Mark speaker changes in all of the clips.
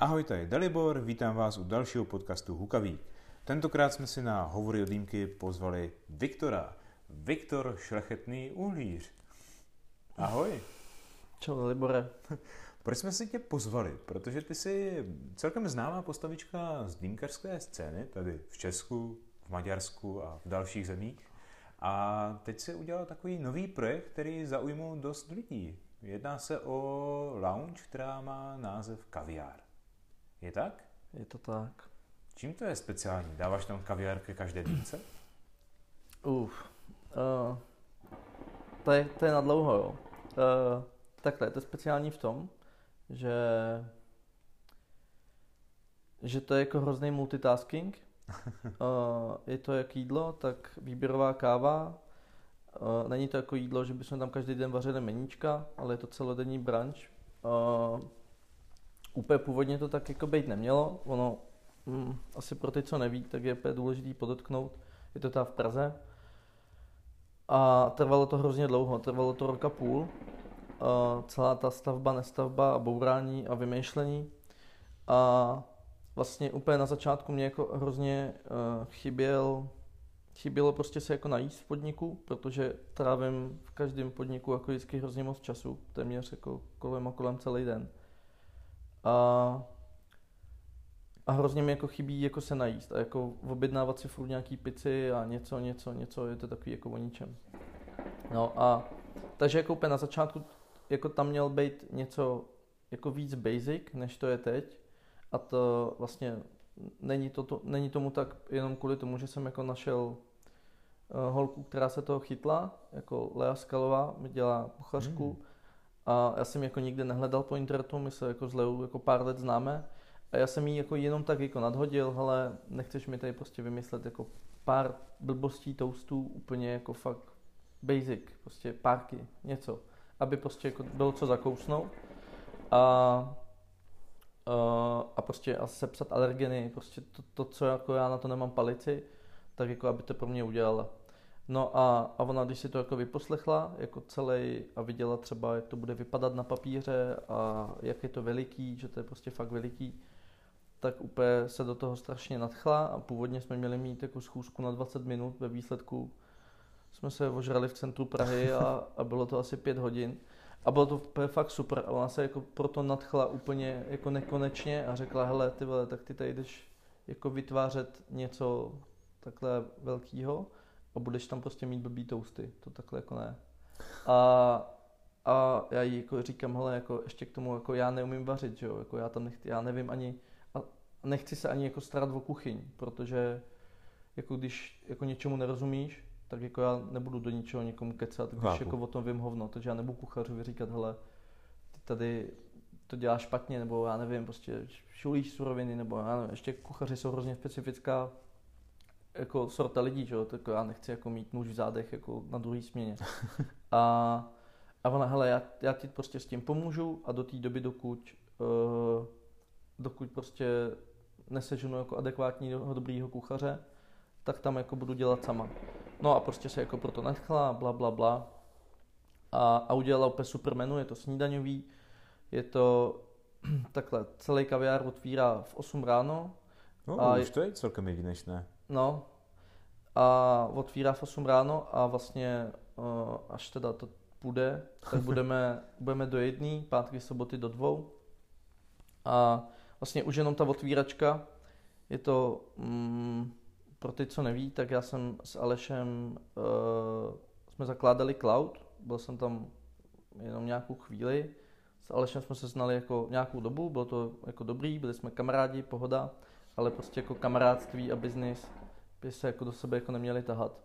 Speaker 1: Ahoj, tady Dalibor, vítám vás u dalšího podcastu Hukavík. Tentokrát jsme si na hovory od dýmky pozvali Viktora. Viktor Šlechetný uhlíř. Ahoj.
Speaker 2: Čau Dalibore.
Speaker 1: Proč jsme si tě pozvali? Protože ty jsi celkem známá postavička z dýmkarské scény, tady v Česku, v Maďarsku a v dalších zemích. A teď si udělal takový nový projekt, který zaujmul dost lidí. Jedná se o lounge, která má název Kaviár. Je tak?
Speaker 2: Je to tak.
Speaker 1: Čím to je speciální? Dáváš tam kaviár ke každé dýmce?
Speaker 2: Uf. Uh, to, je, to je na dlouho, jo. Uh, takhle, to je speciální v tom, že že to je jako hrozný multitasking. Uh, je to jak jídlo, tak výběrová káva. Uh, není to jako jídlo, že bychom tam každý den vařili meníčka, ale je to celodenní brunch. Uh, úplně původně to tak jako být nemělo. Ono, mm, asi pro ty, co neví, tak je úplně důležitý podotknout. Je to ta v Praze. A trvalo to hrozně dlouho, trvalo to roka půl. Uh, celá ta stavba, nestavba a bourání a vymýšlení. A vlastně úplně na začátku mě jako hrozně uh, chyběl, chybělo prostě se jako najíst v podniku, protože trávím v každém podniku jako vždycky hrozně moc času, téměř jako kolem a kolem celý den. A, a hrozně mi jako chybí jako se najíst a jako objednávat si furt nějaký pici a něco, něco, něco, je to takový jako o ničem. No a takže jako úplně na začátku jako tam měl být něco jako víc basic, než to je teď. A to vlastně není, to, to, není tomu tak jenom kvůli tomu, že jsem jako našel uh, holku, která se toho chytla, jako Lea Skalová, mi dělá kuchařku. Mm. A já jsem jako nikdy nehledal po internetu, my se jako s Leou jako pár let známe. A já jsem jí jako jenom tak jako nadhodil, ale nechceš mi tady prostě vymyslet jako pár blbostí toastů, úplně jako fakt basic, prostě párky, něco, aby prostě jako bylo co zakousnout. A, a, a prostě a sepsat alergeny, prostě to, to, co jako já na to nemám palici, tak jako aby to pro mě udělala. No a, a ona, když si to jako vyposlechla, jako celý a viděla třeba, jak to bude vypadat na papíře a jak je to veliký, že to je prostě fakt veliký, tak úplně se do toho strašně nadchla a původně jsme měli mít jako schůzku na 20 minut, ve výsledku jsme se ožrali v centru Prahy a, a bylo to asi pět hodin. A bylo to fakt super a ona se jako proto nadchla úplně jako nekonečně a řekla, hele ty vole, tak ty tady jdeš jako vytvářet něco takhle velkého a budeš tam prostě mít blbý toasty, to takhle jako ne. A, a já jí jako říkám, hele, jako ještě k tomu, jako já neumím vařit, že jo, jako já tam nechci, já nevím ani, a nechci se ani jako starat o kuchyň, protože jako když jako něčemu nerozumíš, tak jako já nebudu do ničeho někomu kecat, když Chápu. jako o tom vím hovno, takže já nebudu kuchařovi říkat, hele, ty tady to děláš špatně, nebo já nevím, prostě šulíš suroviny, nebo já nevím, ještě kuchaři jsou hrozně specifická jako sorta lidí, že jo, tak já nechci jako mít nůž v zádech jako na druhý směně. A, a ona, hele, já, já ti prostě s tím pomůžu a do té doby, dokud, uh, dokud prostě neseženu jako adekvátního dobrýho kuchaře, tak tam jako budu dělat sama. No a prostě se jako proto nadchla, bla, bla, bla. A, a udělala úplně super menu, je to snídaňový, je to takhle, celý kaviár otvírá v 8 ráno.
Speaker 1: No, a už to je celkem jedinečné.
Speaker 2: No, a otvírá v 8 ráno a vlastně uh, až teda to půjde, tak budeme, budeme do jedné, pátky, soboty do dvou. A vlastně už jenom ta otvíračka, je to, mm, pro ty, co neví, tak já jsem s Alešem, uh, jsme zakládali Cloud, byl jsem tam jenom nějakou chvíli, s Alešem jsme se znali jako nějakou dobu, bylo to jako dobrý, byli jsme kamarádi, pohoda, ale prostě jako kamarádství a biznis by se jako do sebe jako neměli tahat.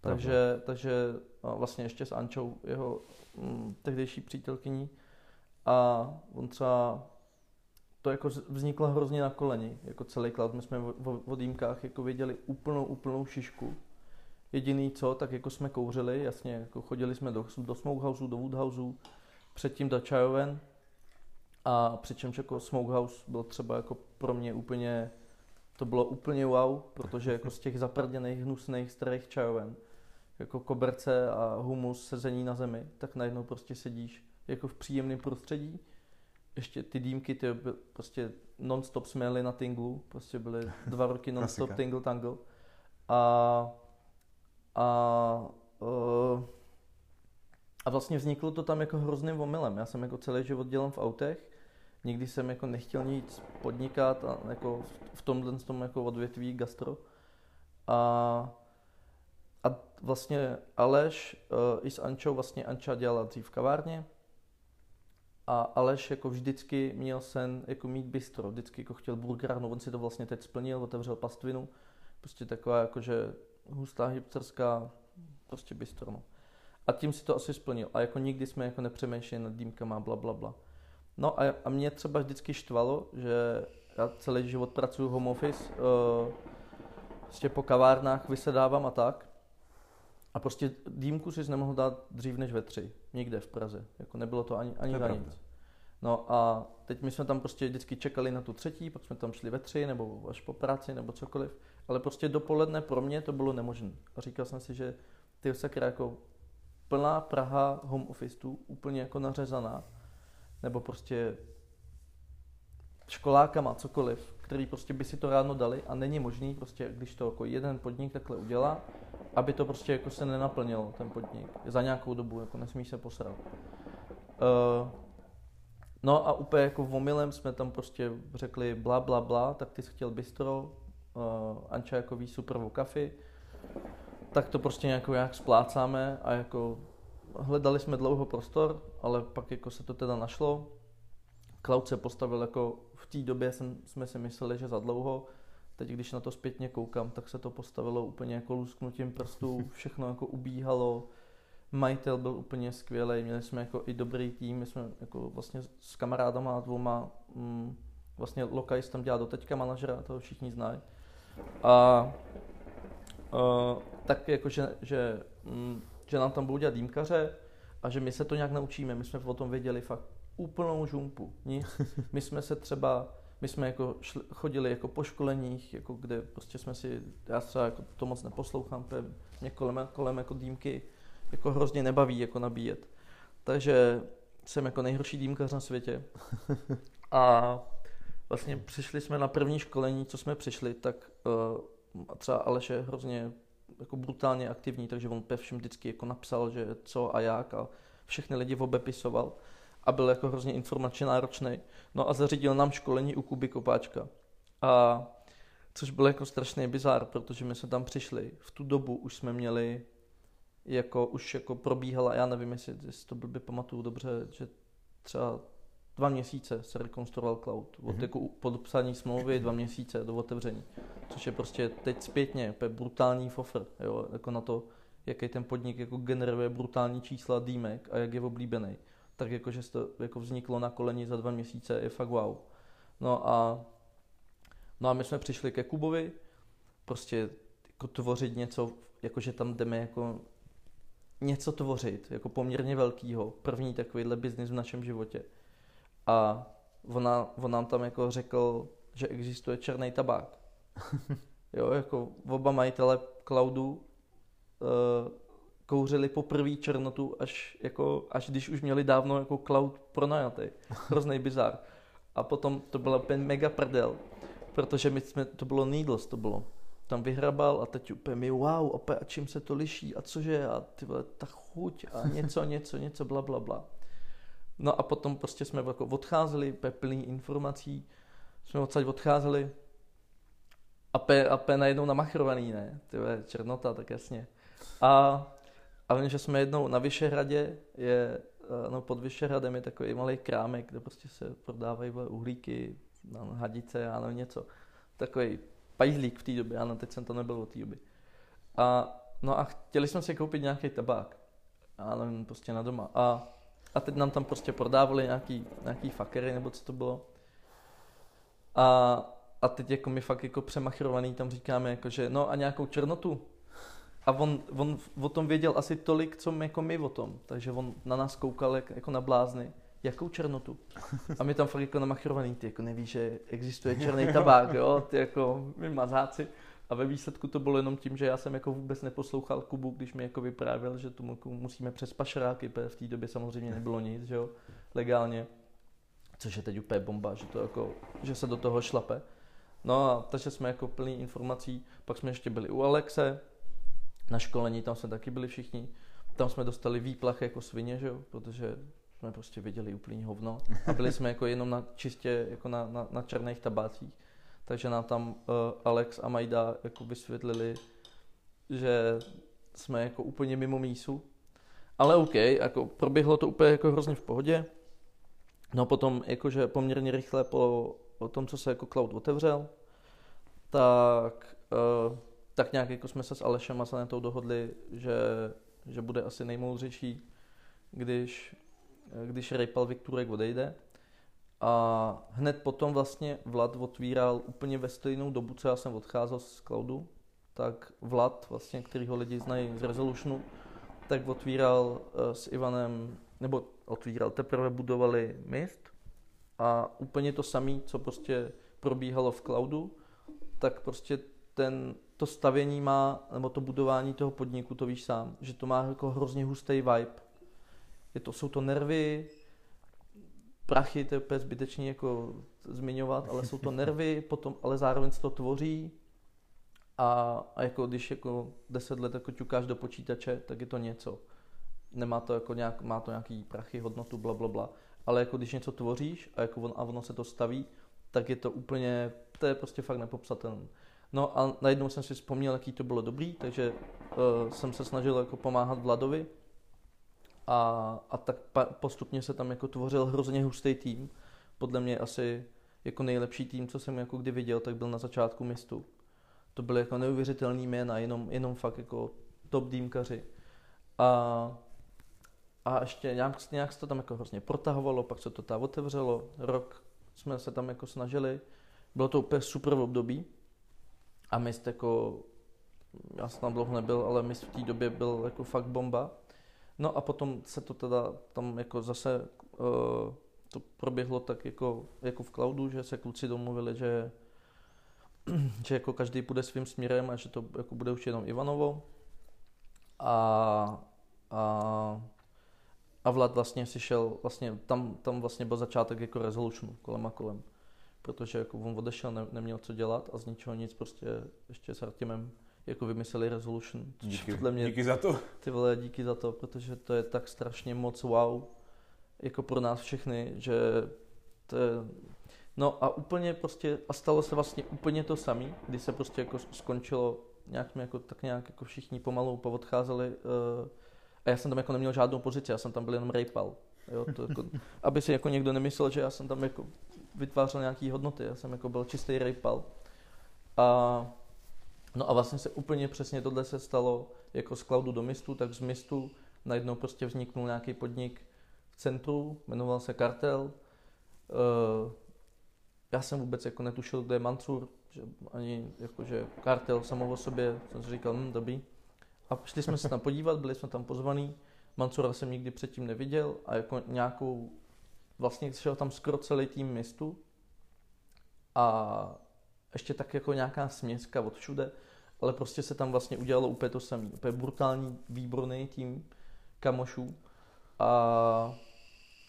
Speaker 2: Takže, takže vlastně ještě s Ančou, jeho mm, tehdejší přítelkyní, a on třeba to jako vzniklo hrozně na koleni, jako celý cloud. My jsme v odjímkách jako viděli úplnou, úplnou šišku. Jediný co, tak jako jsme kouřili, jasně, jako chodili jsme do, do Smokehouse, do Woodhouse, předtím do Chajoven. A přičemž jako Smokehouse byl třeba jako pro mě úplně to bylo úplně wow, protože jako z těch zaprděných, hnusných, starých čajoven, jako koberce a humus sezení na zemi, tak najednou prostě sedíš jako v příjemném prostředí, ještě ty dýmky, ty prostě non-stop jsme jeli na Tinglu, prostě byly dva roky non-stop. Tingle Tangle. A, a, uh, a vlastně vzniklo to tam jako hrozným omylem. Já jsem jako celý život dělám v autech, nikdy jsem jako nechtěl nic podnikat a jako v, tomhle tom jako odvětví gastro. A, a vlastně Aleš uh, i s Ančou, vlastně Anča dělala dřív v kavárně, a Aleš jako vždycky měl sen jako mít bistro, vždycky jako chtěl burgerárnu, on si to vlastně teď splnil, otevřel pastvinu, prostě taková jakože hustá hipsterská prostě bistro. No. A tím si to asi splnil. A jako nikdy jsme jako nepřemýšleli nad dýmkama, bla, bla, bla. No a, a mě třeba vždycky štvalo, že já celý život pracuji home office, uh, prostě po kavárnách vysedávám a tak. A prostě dýmku si nemohl dát dřív než ve tři, nikde v Praze. Jako nebylo to ani, ani
Speaker 1: To
Speaker 2: nic. No a teď my jsme tam prostě vždycky čekali na tu třetí, pak jsme tam šli ve tři, nebo až po práci, nebo cokoliv. Ale prostě dopoledne pro mě to bylo nemožné. A říkal jsem si, že ty sakra jako plná Praha home office úplně jako nařezaná. Nebo prostě školákama, cokoliv, který prostě by si to ráno dali a není možný prostě, když to jako jeden podnik takhle udělá, aby to prostě jako se nenaplnilo, ten podnik, za nějakou dobu, jako nesmí se posrat. Uh, no a úplně jako v omylem jsme tam prostě řekli bla bla bla, tak ty jsi chtěl bistro, uh, Anča jako ví superovou kafi, tak to prostě nějak splácáme a jako hledali jsme dlouho prostor, ale pak jako se to teda našlo. Cloud se postavil jako v té době jsem, jsme si mysleli, že za dlouho. Teď, když na to zpětně koukám, tak se to postavilo úplně jako lusknutím prstů, všechno jako ubíhalo. Majitel byl úplně skvělý, měli jsme jako i dobrý tým, my jsme jako vlastně s kamarádama dvoma, mm, vlastně Lokajs tam dělá do teďka manažera, toho všichni znají. A uh, tak jako, že, že, mm, že nám tam budou dělat dýmkaře a že my se to nějak naučíme. My jsme o tom věděli fakt úplnou žumpu. Nic. My jsme se třeba, my jsme jako šli, chodili jako po školeních, jako kde prostě jsme si, já třeba jako to moc neposlouchám, mě kolem, kolem jako dýmky jako hrozně nebaví jako nabíjet. Takže jsem jako nejhorší dýmkař na světě. A vlastně přišli jsme na první školení, co jsme přišli, tak uh, třeba Aleš je hrozně jako brutálně aktivní, takže on pe všem vždycky jako napsal, že co a jak a všechny lidi obepisoval a byl jako hrozně informačně náročný. No a zařídil nám školení u Kuby Kopáčka. A což byl jako strašný bizár, protože my jsme tam přišli. V tu dobu už jsme měli jako už jako probíhala, já nevím, jestli, jestli to blbě pamatuju dobře, že třeba dva měsíce se rekonstruoval cloud. Od
Speaker 1: Mhm.
Speaker 2: jako podpsání smlouvy dva měsíce do otevření. Což je prostě teď zpětně brutální fofr, jo, jako na to, jaký ten podnik jako generuje brutální čísla dýmek a jak je oblíbený. Tak jako, že to jako vzniklo na koleni za dva měsíce je fakt wow. No a, no a my jsme přišli ke Kubovi, prostě jako tvořit něco, jakože tam jdeme jako něco tvořit, jako poměrně velkýho, první takovýhle biznis v našem životě. A ona, on nám tam jako řekl, že existuje černý tabák. Jo, jako oba majitele cloudu uh, kouřili poprvé černotu, až, jako, až když už měli dávno jako cloud pronajatý. Hrozný bizar. A potom to byla úplně mega prdel, protože my jsme, to bylo Needles, to bylo. Tam vyhrabal a teď úplně mi wow, opět, a čím se to liší a cože a ty vole, ta chuť a něco, něco, něco, bla, bla, bla. No a potom prostě jsme jako odcházeli, plný informací, jsme odsaď odcházeli a pe, a pe najednou namachrovaný, ne, ty černota, tak jasně. A, a vím, že jsme jednou na Vyšehradě, je, eh, no pod Vyšehradem je takový malý krámek, kde prostě se prodávají uhlíky, no, hadice, já nevím něco. Takový pajzlík v té době, ano, teď jsem to nebyl od té doby. A, no a chtěli jsme si koupit nějaký tabák, já nevím, prostě na doma. A, a teď nám tam prostě prodávali nějaký, nějaký fakery, nebo co to bylo. A, a teď jako my fakt jako přemachrovaný tam říkáme jako, že no a nějakou černotu. A on, on o tom věděl asi tolik, co my, jako my o tom. Takže on na nás koukal jak, jako na blázny. Jakou černotu? A my tam fakt jako namachrovaný, ty jako nevíš, že existuje černý tabák, jo, ty jako my mazáci. A ve výsledku to bylo jenom tím, že já jsem jako vůbec neposlouchal Kubu, když mi jako vyprávěl, že tu mu- musíme přes pašeráky, protože v té době samozřejmě nebylo nic, že jo, legálně. což je teď úplně bomba, že, to jako, že se do toho šlape. No a takže jsme jako plný informací, pak jsme ještě byli u Alexe, na školení, tam jsme taky byli všichni, tam jsme dostali výplach jako svině, že jo, protože jsme prostě viděli úplný hovno a byli jsme jako jenom na čistě jako na, na, na černých tabácích. Takže nám tam uh, Alex a Majda jako vysvětlili, že jsme jako úplně mimo mísu. Ale OK, jako proběhlo to úplně jako hrozně v pohodě. No potom jakože poměrně rychle po, po tom, co se jako cloud otevřel, tak, uh, tak nějak jako jsme se s Alešem a Sanetou dohodli, že, že bude asi nejmoudřejší, když, když Rejpal Vikturek odejde. A hned potom vlastně Vlad otvíral úplně ve stejnou dobu, co já jsem odcházel z cloudu, tak Vlad, vlastně, který ho lidi znají z Resolutionu, tak otvíral uh, s Ivanem, nebo otvíral, teprve budovali Mist a úplně to samé, co prostě probíhalo v cloudu, tak prostě ten, to stavění má, nebo to budování toho podniku, to víš sám, že to má jako hrozně hustý vibe. Je to, jsou to nervy, prachy, to je úplně zbytečný jako zmiňovat, ale jsou to nervy, potom, ale zároveň se to tvoří a, a jako když jako deset let jako ťukáš do počítače, tak je to něco. Nemá to jako nějak, má to nějaký prachy, hodnotu, bla, bla, bla. Ale jako když něco tvoříš a, jako on, a ono se to staví, tak je to úplně, to je prostě fakt nepopsatelné. No a najednou jsem si vzpomněl, jaký to bylo dobrý, takže uh, jsem se snažil jako pomáhat Vladovi a, a tak pa, postupně se tam jako tvořil hrozně hustý tým. Podle mě asi jako nejlepší tým, co jsem jako kdy viděl, tak byl na začátku mistu. To byly jako neuvěřitelný jména, jenom, jenom fakt jako top dýmkaři. A, a ještě nějak, nějak se to tam jako hrozně protahovalo, pak se to tam otevřelo, rok jsme se tam jako snažili. Bylo to úplně super v období. A mist jako, já jsem tam dlouho nebyl, ale mist v té době byl jako fakt bomba. No a potom se to teda tam jako zase uh, to proběhlo tak jako, jako v cloudu, že se kluci domluvili, že, že jako každý půjde svým směrem a že to jako bude už jenom Ivanovo. A, a, a Vlad vlastně si šel, vlastně tam, tam vlastně byl začátek jako resolution kolem a kolem. Protože jako on odešel, ne, neměl co dělat a z ničeho nic prostě ještě s Artemem jako vymysleli Resolution.
Speaker 1: Díky, podle mě, díky za to.
Speaker 2: Ty vole, díky za to, protože to je tak strašně moc wow, jako pro nás všechny, že to je, No a úplně prostě, a stalo se vlastně úplně to samé, kdy se prostě jako skončilo, nějak jsme jako, tak nějak jako všichni pomalu poodcházeli uh, a já jsem tam jako neměl žádnou pozici, já jsem tam byl jenom rejpal. Jo, to jako, aby si jako někdo nemyslel, že já jsem tam jako vytvářel nějaký hodnoty, já jsem jako byl čistý rejpal. A No a vlastně se úplně přesně tohle se stalo jako z cloudu do mistu, tak z mistu najednou prostě vzniknul nějaký podnik v centru, jmenoval se Kartel. Uh, já jsem vůbec jako netušil, kde je Mansur, že ani jako, že Kartel samo o sobě, jsem si říkal, hm, dobrý. A šli jsme se tam podívat, byli jsme tam pozvaní. Mansura jsem nikdy předtím neviděl a jako nějakou, vlastně šel tam skoro celý tým mistu a ještě tak jako nějaká směska od všude ale prostě se tam vlastně udělalo úplně to samé. Úplně brutální, výborný tým kamošů. A,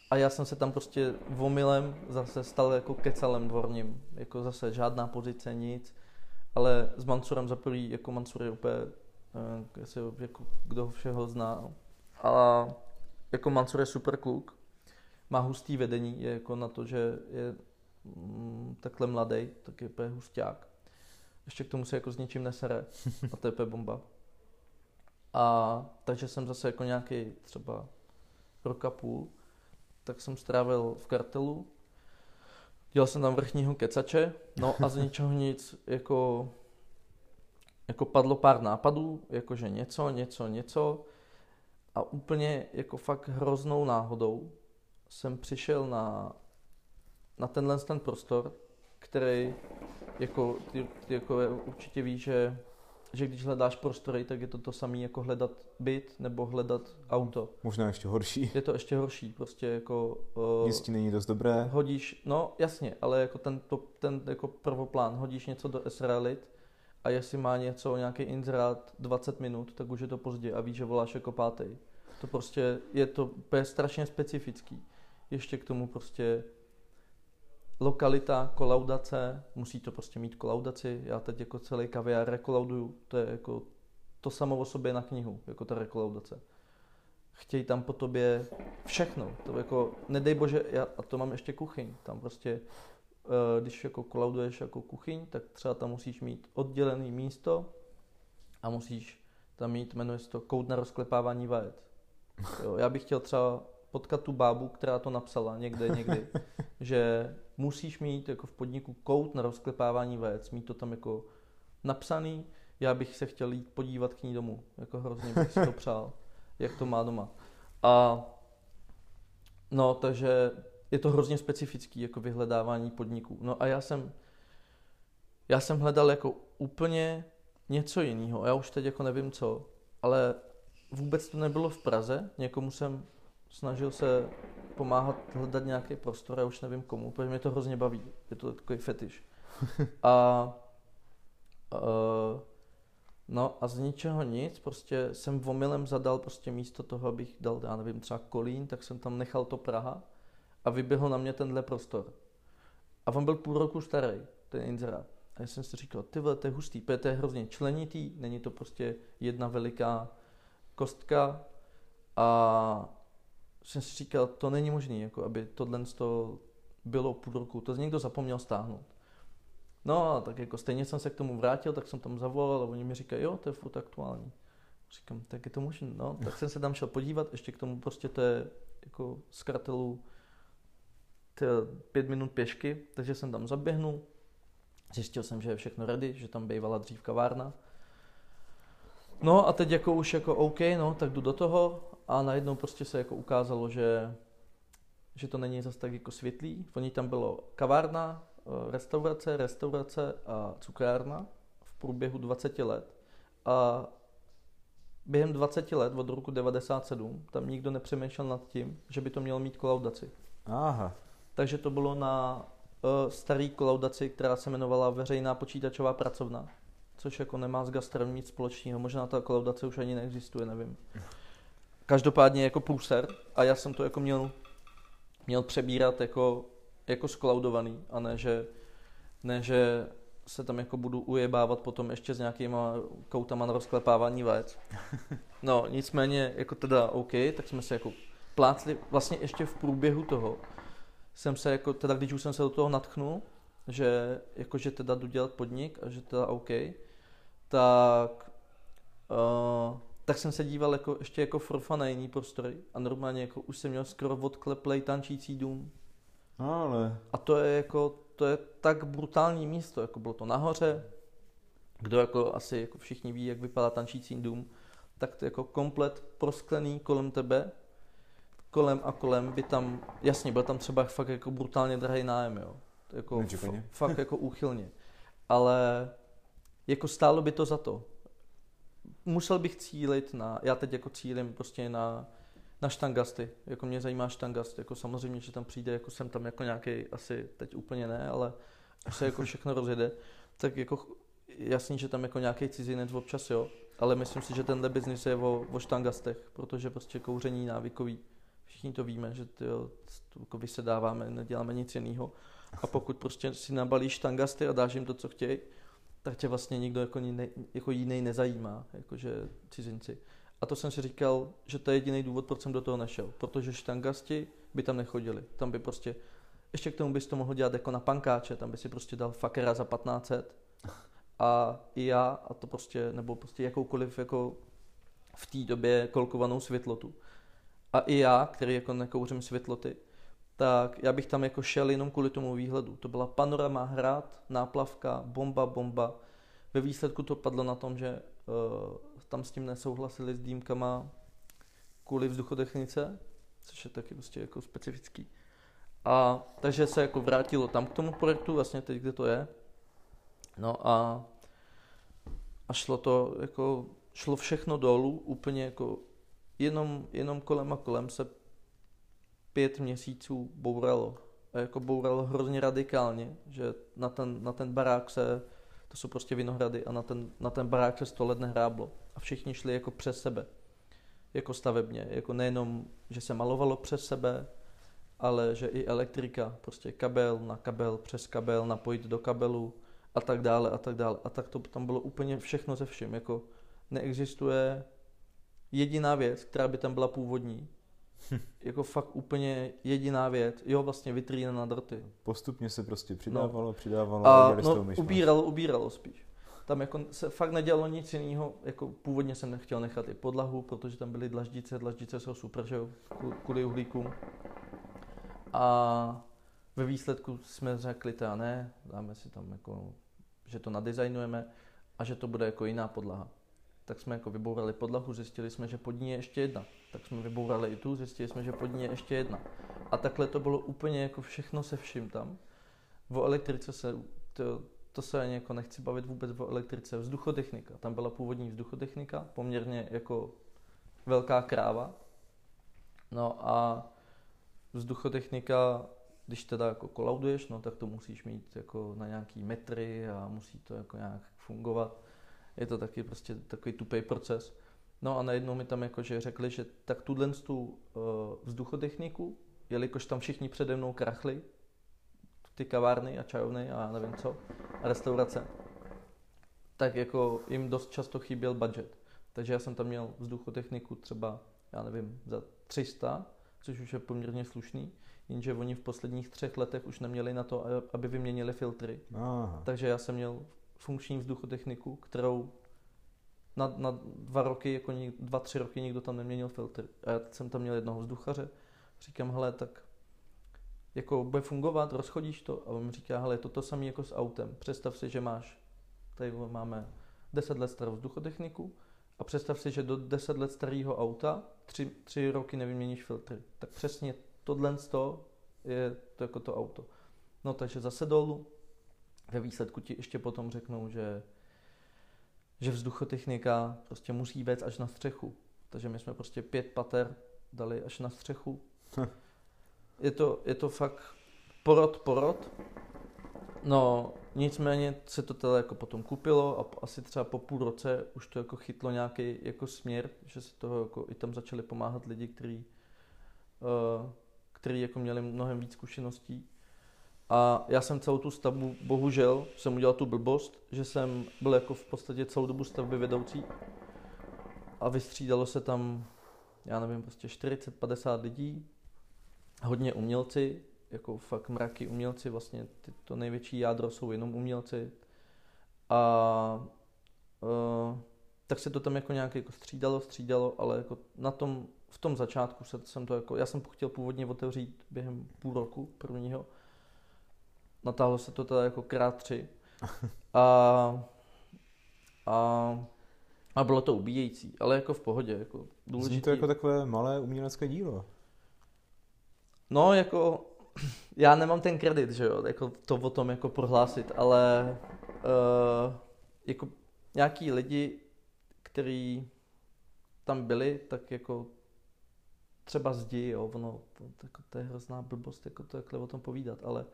Speaker 2: a já jsem se tam prostě vomilem zase stal jako kecalem dvorním. Jako zase žádná pozice, nic. Ale s Mansurem za prvý, jako Mansur je úplně, nevím, jako kdo všeho zná. A jako Mansur je super kluk. Má hustý vedení, je jako na to, že je mm, takhle mladý, tak je úplně husták ještě k tomu se jako s ničím nesere a to je bomba. A takže jsem zase jako nějaký třeba rok a půl, tak jsem strávil v kartelu, dělal jsem tam vrchního kecače, no a z ničeho nic, jako, jako padlo pár nápadů, jakože něco, něco, něco a úplně jako fakt hroznou náhodou jsem přišel na, na tenhle ten prostor, který jako, ty, ty jako určitě víš, že, že když hledáš prostory, tak je to to samé jako hledat byt nebo hledat auto.
Speaker 1: Možná ještě horší.
Speaker 2: Je to ještě horší, prostě jako...
Speaker 1: Uh, Jistě není dost dobré.
Speaker 2: Hodíš, no jasně, ale jako ten, to, ten jako prvoplán, hodíš něco do S-Realit a jestli má něco, nějaký inzerát 20 minut, tak už je to pozdě a víš, že voláš jako pátej. To prostě je to je strašně specifický. Ještě k tomu prostě lokalita, kolaudace, musí to prostě mít kolaudaci. Já teď jako celý kaviár rekolauduju, to je jako to samo o sobě na knihu, jako ta rekolaudace. Chtějí tam po tobě všechno. To jako, nedej bože, já, a to mám ještě kuchyň. Tam prostě, když jako kolauduješ jako kuchyň, tak třeba tam musíš mít oddělený místo a musíš tam mít, jmenuje se to kout na rozklepávání vajec. Jo, já bych chtěl třeba potkat tu bábu, která to napsala někde, někdy, že musíš mít jako v podniku kout na rozklepávání vajec, mít to tam jako napsaný, já bych se chtěl jít podívat k ní domů, jako hrozně bych si to přál, jak to má doma. A no, takže je to hrozně specifický, jako vyhledávání podniků. No a já jsem, já jsem hledal jako úplně něco jiného, já už teď jako nevím co, ale vůbec to nebylo v Praze, někomu jsem snažil se pomáhat hledat nějaký prostor, já už nevím komu, protože mě to hrozně baví, je to takový fetiš. A uh, no a z ničeho nic, prostě jsem omylem zadal prostě místo toho, abych dal, já nevím, třeba Kolín, tak jsem tam nechal to Praha a vyběhl na mě tenhle prostor. A on byl půl roku starý, ten inzerát. A já jsem si říkal, ty vole, to je hustý, to je hrozně členitý, není to prostě jedna veliká kostka a jsem si říkal, to není možné, jako aby tohle to bylo půl roku, to z někdo zapomněl stáhnout. No a tak jako stejně jsem se k tomu vrátil, tak jsem tam zavolal a oni mi říkají, jo, to je furt aktuální. Říkám, tak je to možné, no. Tak jsem se tam šel podívat, ještě k tomu prostě to je jako z kartelu pět minut pěšky, takže jsem tam zaběhnul, zjistil jsem, že je všechno ready, že tam bývala dřív kavárna. No a teď jako už jako OK, no, tak jdu do toho a najednou prostě se jako ukázalo, že, že to není zase tak jako světlý. Oni tam bylo kavárna, eh, restaurace, restaurace a cukrárna v průběhu 20 let. A během 20 let, od roku 97, tam nikdo nepřemýšlel nad tím, že by to mělo mít kolaudaci.
Speaker 1: Aha.
Speaker 2: Takže to bylo na uh, starý kolaudaci, která se jmenovala Veřejná počítačová pracovna, což jako nemá s gastrem nic společného. Možná ta kolaudace už ani neexistuje, nevím. Každopádně jako průser a já jsem to jako měl, měl přebírat jako, jako sklaudovaný a ne že, ne, že se tam jako budu ujebávat potom ještě s nějakýma koutama na rozklepávání vajec. No, nicméně, jako teda OK, tak jsme se jako plácli, vlastně ještě v průběhu toho jsem se jako, teda když už jsem se do toho natchnul, že jakože teda jdu dělat podnik a že teda OK, tak uh, tak jsem se díval jako, ještě jako forfa na jiný prostory a normálně jako už jsem měl skoro odkleplej tančící dům.
Speaker 1: No, ale...
Speaker 2: A to je jako, to je tak brutální místo, jako bylo to nahoře, kdo jako asi jako všichni ví, jak vypadá tančící dům, tak to jako komplet prosklený kolem tebe, kolem a kolem by tam, jasně, byl tam třeba fakt jako brutálně drahý nájem, jo. Jako, f- fakt jako úchylně. Ale jako stálo by to za to. Musel bych cílit na, já teď jako cílim prostě na, na štangasty, jako mě zajímá štangast, jako samozřejmě, že tam přijde, jako jsem tam jako nějaký, asi teď úplně ne, ale až se jako všechno rozjede, tak jako jasný, že tam jako nějaký cizinec občas jo, ale myslím si, že tenhle biznis je o, o štangastech, protože prostě kouření návykový, všichni to víme, že tyjo, jako vysedáváme, neděláme nic jiného. A pokud prostě si nabalíš štangasty a dáš jim to, co chtějí, tak tě vlastně nikdo jako, jiný, jako jiný nezajímá, jakože cizinci. A to jsem si říkal, že to je jediný důvod, proč jsem do toho nešel. Protože štangasti by tam nechodili. Tam by prostě, ještě k tomu bys to mohl dělat jako na pankáče, tam by si prostě dal fakera za 1500 a i já, a to prostě, nebo prostě jakoukoliv jako v té době kolkovanou světlotu. A i já, který jako nekouřím světloty, tak já bych tam jako šel jenom kvůli tomu výhledu. To byla panorama hrad, náplavka, bomba, bomba. Ve výsledku to padlo na tom, že uh, tam s tím nesouhlasili s dýmkama kvůli vzduchodechnice, což je taky prostě jako specifický. A takže se jako vrátilo tam k tomu projektu, vlastně teď, kde to je. No a, a šlo to jako, šlo všechno dolů, úplně jako jenom, jenom kolem a kolem se pět měsíců bouralo. A jako bouralo hrozně radikálně, že na ten, na ten barák se, to jsou prostě vinohrady, a na ten, na ten barák se sto let nehráblo. A všichni šli jako přes sebe, jako stavebně, jako nejenom, že se malovalo přes sebe, ale že i elektrika, prostě kabel na kabel, přes kabel, napojit do kabelu a tak dále a tak dále. A tak to tam bylo úplně všechno ze vším. Jako neexistuje jediná věc, která by tam byla původní. jako fakt úplně jediná věc. Jo, vlastně vitrína na drty.
Speaker 1: Postupně se prostě přidávalo, no. přidávalo
Speaker 2: a no, ubíralo, ubíralo spíš. Tam jako se fakt nedělalo nic jiného, jako původně jsem nechtěl nechat i podlahu, protože tam byly dlaždice, dlaždice jsou super, že jo, kvůli uhlíkům. A ve výsledku jsme řekli, to ne, dáme si tam jako, že to nadizajnujeme a že to bude jako jiná podlaha. Tak jsme jako vybourali podlahu, zjistili jsme, že pod ní je ještě jedna. Tak jsme vybourali i tu, zjistili jsme, že pod ní je ještě jedna. A takhle to bylo úplně jako všechno se vším tam. O elektrice se, to, to se ani jako nechci bavit vůbec o elektrice. Vzduchotechnika, tam byla původní vzduchotechnika, poměrně jako velká kráva. No a vzduchotechnika, když teda jako kolauduješ, no tak to musíš mít jako na nějaký metry a musí to jako nějak fungovat. Je to taky prostě takový tupý proces. No a najednou mi tam jakože řekli, že tak tuhle tu uh, vzduchotechniku, jelikož tam všichni přede mnou krachli, ty kavárny a čajovny a nevím co, a restaurace, tak jako jim dost často chyběl budget. Takže já jsem tam měl vzduchotechniku třeba, já nevím, za 300 což už je poměrně slušný, jenže oni v posledních třech letech už neměli na to, aby vyměnili filtry. Aha. Takže já jsem měl funkční vzduchotechniku, kterou na, na dva roky, jako dva, tři roky nikdo tam neměnil filtr. A já jsem tam měl jednoho vzduchaře, říkám, hele, tak jako bude fungovat, rozchodíš to a on mi říká, hele, je to to samé jako s autem. Představ si, že máš, tady máme 10 let starou vzduchotechniku, a představ si, že do 10 let starého auta tři, tři roky nevyměníš filtry. Tak přesně tohle je to jako to auto. No takže zase dolů. Ve výsledku ti ještě potom řeknou, že, že vzduchotechnika prostě musí vést až na střechu. Takže my jsme prostě pět pater dali až na střechu. je, to, je to fakt porod, porod. No, nicméně se to teda jako potom kupilo a asi třeba po půl roce už to jako chytlo nějaký jako směr, že se toho jako i tam začali pomáhat lidi, kteří uh, který jako měli mnohem víc zkušeností. A já jsem celou tu stavbu, bohužel, jsem udělal tu blbost, že jsem byl jako v podstatě celou dobu stavby vedoucí a vystřídalo se tam, já nevím, prostě 40-50 lidí, hodně umělci, jako fakt mraky umělci, vlastně ty, to největší jádro jsou jenom umělci. A uh, tak se to tam jako nějak jako střídalo, střídalo, ale jako na tom, v tom začátku se, jsem to jako, já jsem chtěl původně otevřít během půl roku prvního. Natáhlo se to teda jako krát tři. A, a, a bylo to ubíjející, ale jako v pohodě. Jako
Speaker 1: důležitý. Zní to jako takové malé umělecké dílo.
Speaker 2: No, jako já nemám ten kredit, že jo, jako to o tom jako prohlásit, ale uh, jako nějaký lidi, kteří tam byli, tak jako třeba zdi, jo, ono, to, jako, to je hrozná blbost, jako to takhle o tom povídat, ale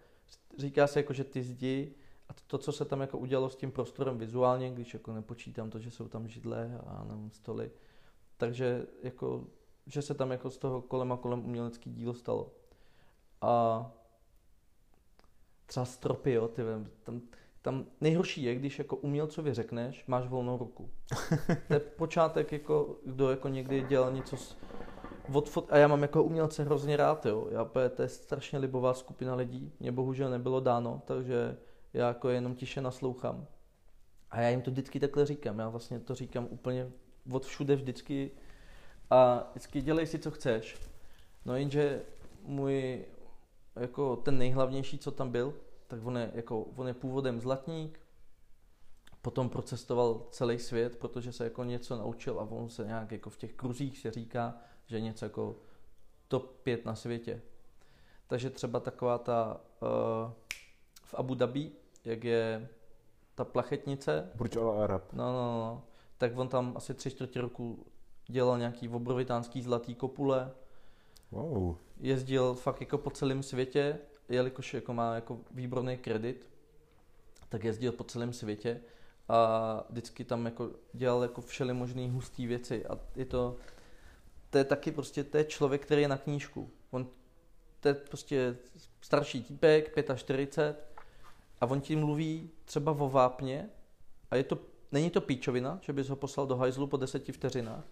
Speaker 2: říká se jako, že ty zdi a to, co se tam jako udělalo s tím prostorem vizuálně, když jako nepočítám to, že jsou tam židle a nevím, stoly, takže jako, že se tam jako z toho kolem a kolem umělecký dílo stalo. A třeba stropy, jo, ty vím, tam, tam nejhorší je, když jako umělcovi řekneš, máš volnou ruku. to je počátek, jako, kdo jako někdy dělal něco s, od fot, a já mám jako umělce hrozně rád, jo. Já, to je strašně libová skupina lidí, mě bohužel nebylo dáno, takže já jako jenom tiše naslouchám. A já jim to vždycky takhle říkám, já vlastně to říkám úplně od všude vždycky a vždycky dělej si, co chceš. No jenže můj jako ten nejhlavnější, co tam byl, tak on je, jako, on je původem zlatník, potom procestoval celý svět, protože se jako něco naučil a on se nějak jako v těch kruzích se říká, že je něco jako top 5 na světě. Takže třeba taková ta uh, v Abu Dhabi, jak je ta plachetnice.
Speaker 1: Burj Al Arab.
Speaker 2: No, no, no. Tak on tam asi tři čtvrtě roku dělal nějaký obrovitánský zlatý kopule.
Speaker 1: Wow
Speaker 2: jezdil fakt jako po celém světě, jelikož jako má jako výborný kredit, tak jezdil po celém světě a vždycky tam jako dělal jako všeli možný hustý věci a je to, to je taky prostě, to je člověk, který je na knížku. On to je prostě starší týpek, 45, a on ti mluví třeba o vápně a je to, není to píčovina, že bys ho poslal do hajzlu po deseti vteřinách,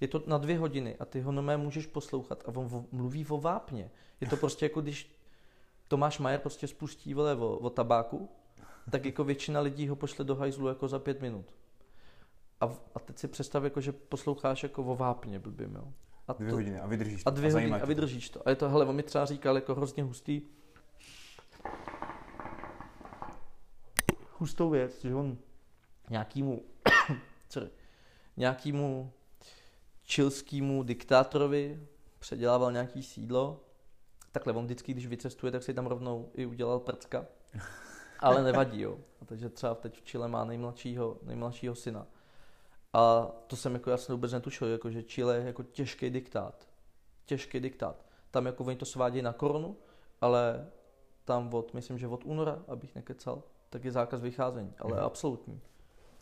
Speaker 2: je to na dvě hodiny a ty ho nomé můžeš poslouchat a on mluví o vápně. Je to prostě jako když Tomáš Majer prostě spustí vole o, o tabáku, tak jako většina lidí ho pošle do hajzlu jako za pět minut. A, a teď si představ, jako, že posloucháš jako o vápně blbým, jo.
Speaker 1: A dvě to, hodiny a vydržíš
Speaker 2: to. A dvě a hodiny a vydržíš to. A je to, hele, on mi třeba říkal jako hrozně hustý, hustou věc, že on nějakýmu, sorry, nějakýmu čilskému diktátorovi předělával nějaký sídlo. Takhle on vždycky, když vycestuje, tak si tam rovnou i udělal prcka. Ale nevadí, jo. A takže třeba teď v Chile má nejmladšího, nejmladšího syna. A to jsem jako, jsem vůbec netušil, jako, že Chile je jako těžký diktát. Těžký diktát. Tam jako oni to svádějí na korunu, ale tam od, myslím, že od února, abych nekecal, tak je zákaz vycházení, ale mm. absolutní.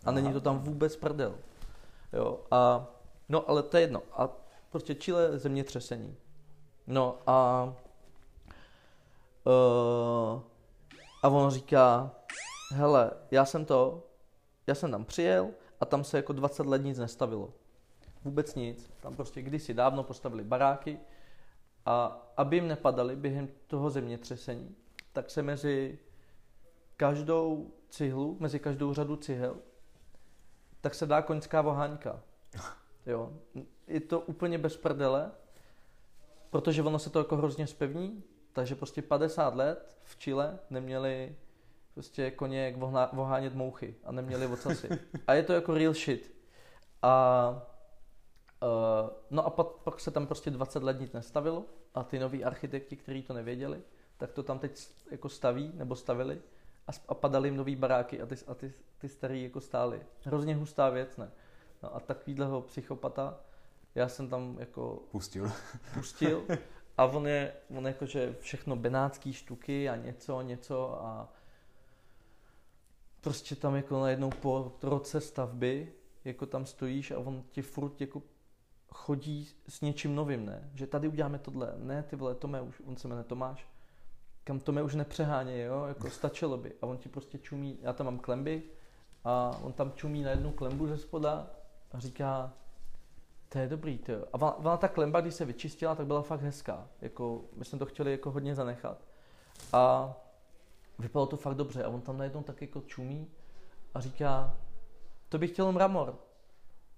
Speaker 2: A není to tam vůbec prdel. Jo, a, no ale to je jedno. A prostě Chile zemětřesení. No a uh, a on říká, hele, já jsem to, já jsem tam přijel a tam se jako 20 let nic nestavilo. Vůbec nic. Tam prostě kdysi dávno postavili baráky a aby jim nepadaly během toho zemětřesení, tak se mezi každou cihlu, mezi každou řadu cihel, tak se dá koňská voháňka. Jo. Je to úplně bez prdele, protože ono se to jako hrozně spevní, takže prostě 50 let v Chile neměli prostě koně jak vohánět mouchy a neměli ocasy. A je to jako real shit. A uh, no a pak, pak se tam prostě 20 let nic nestavilo a ty noví architekti, kteří to nevěděli, tak to tam teď jako staví nebo stavili a, a padaly jim nový baráky a ty, a ty, ty starý jako stály. Hrozně hustá věc, ne? No a takovýhleho psychopata já jsem tam jako...
Speaker 1: Pustil.
Speaker 2: Pustil a on je, on je jakože všechno benátský štuky a něco, něco a prostě tam jako najednou po roce stavby jako tam stojíš a on ti furt jako chodí s něčím novým, ne? Že tady uděláme tohle, ne ty vole, Tome, už, on se jmenuje Tomáš, kam to mě už nepřeháně, jo, jako stačilo by. A on ti prostě čumí, já tam mám klemby a on tam čumí na jednu klembu ze spoda a říká, to je dobrý, to A ona, ona ta klemba, když se vyčistila, tak byla fakt hezká. Jako, my jsme to chtěli jako hodně zanechat. A vypadalo to fakt dobře. A on tam najednou tak jako čumí a říká, to bych chtěl mramor.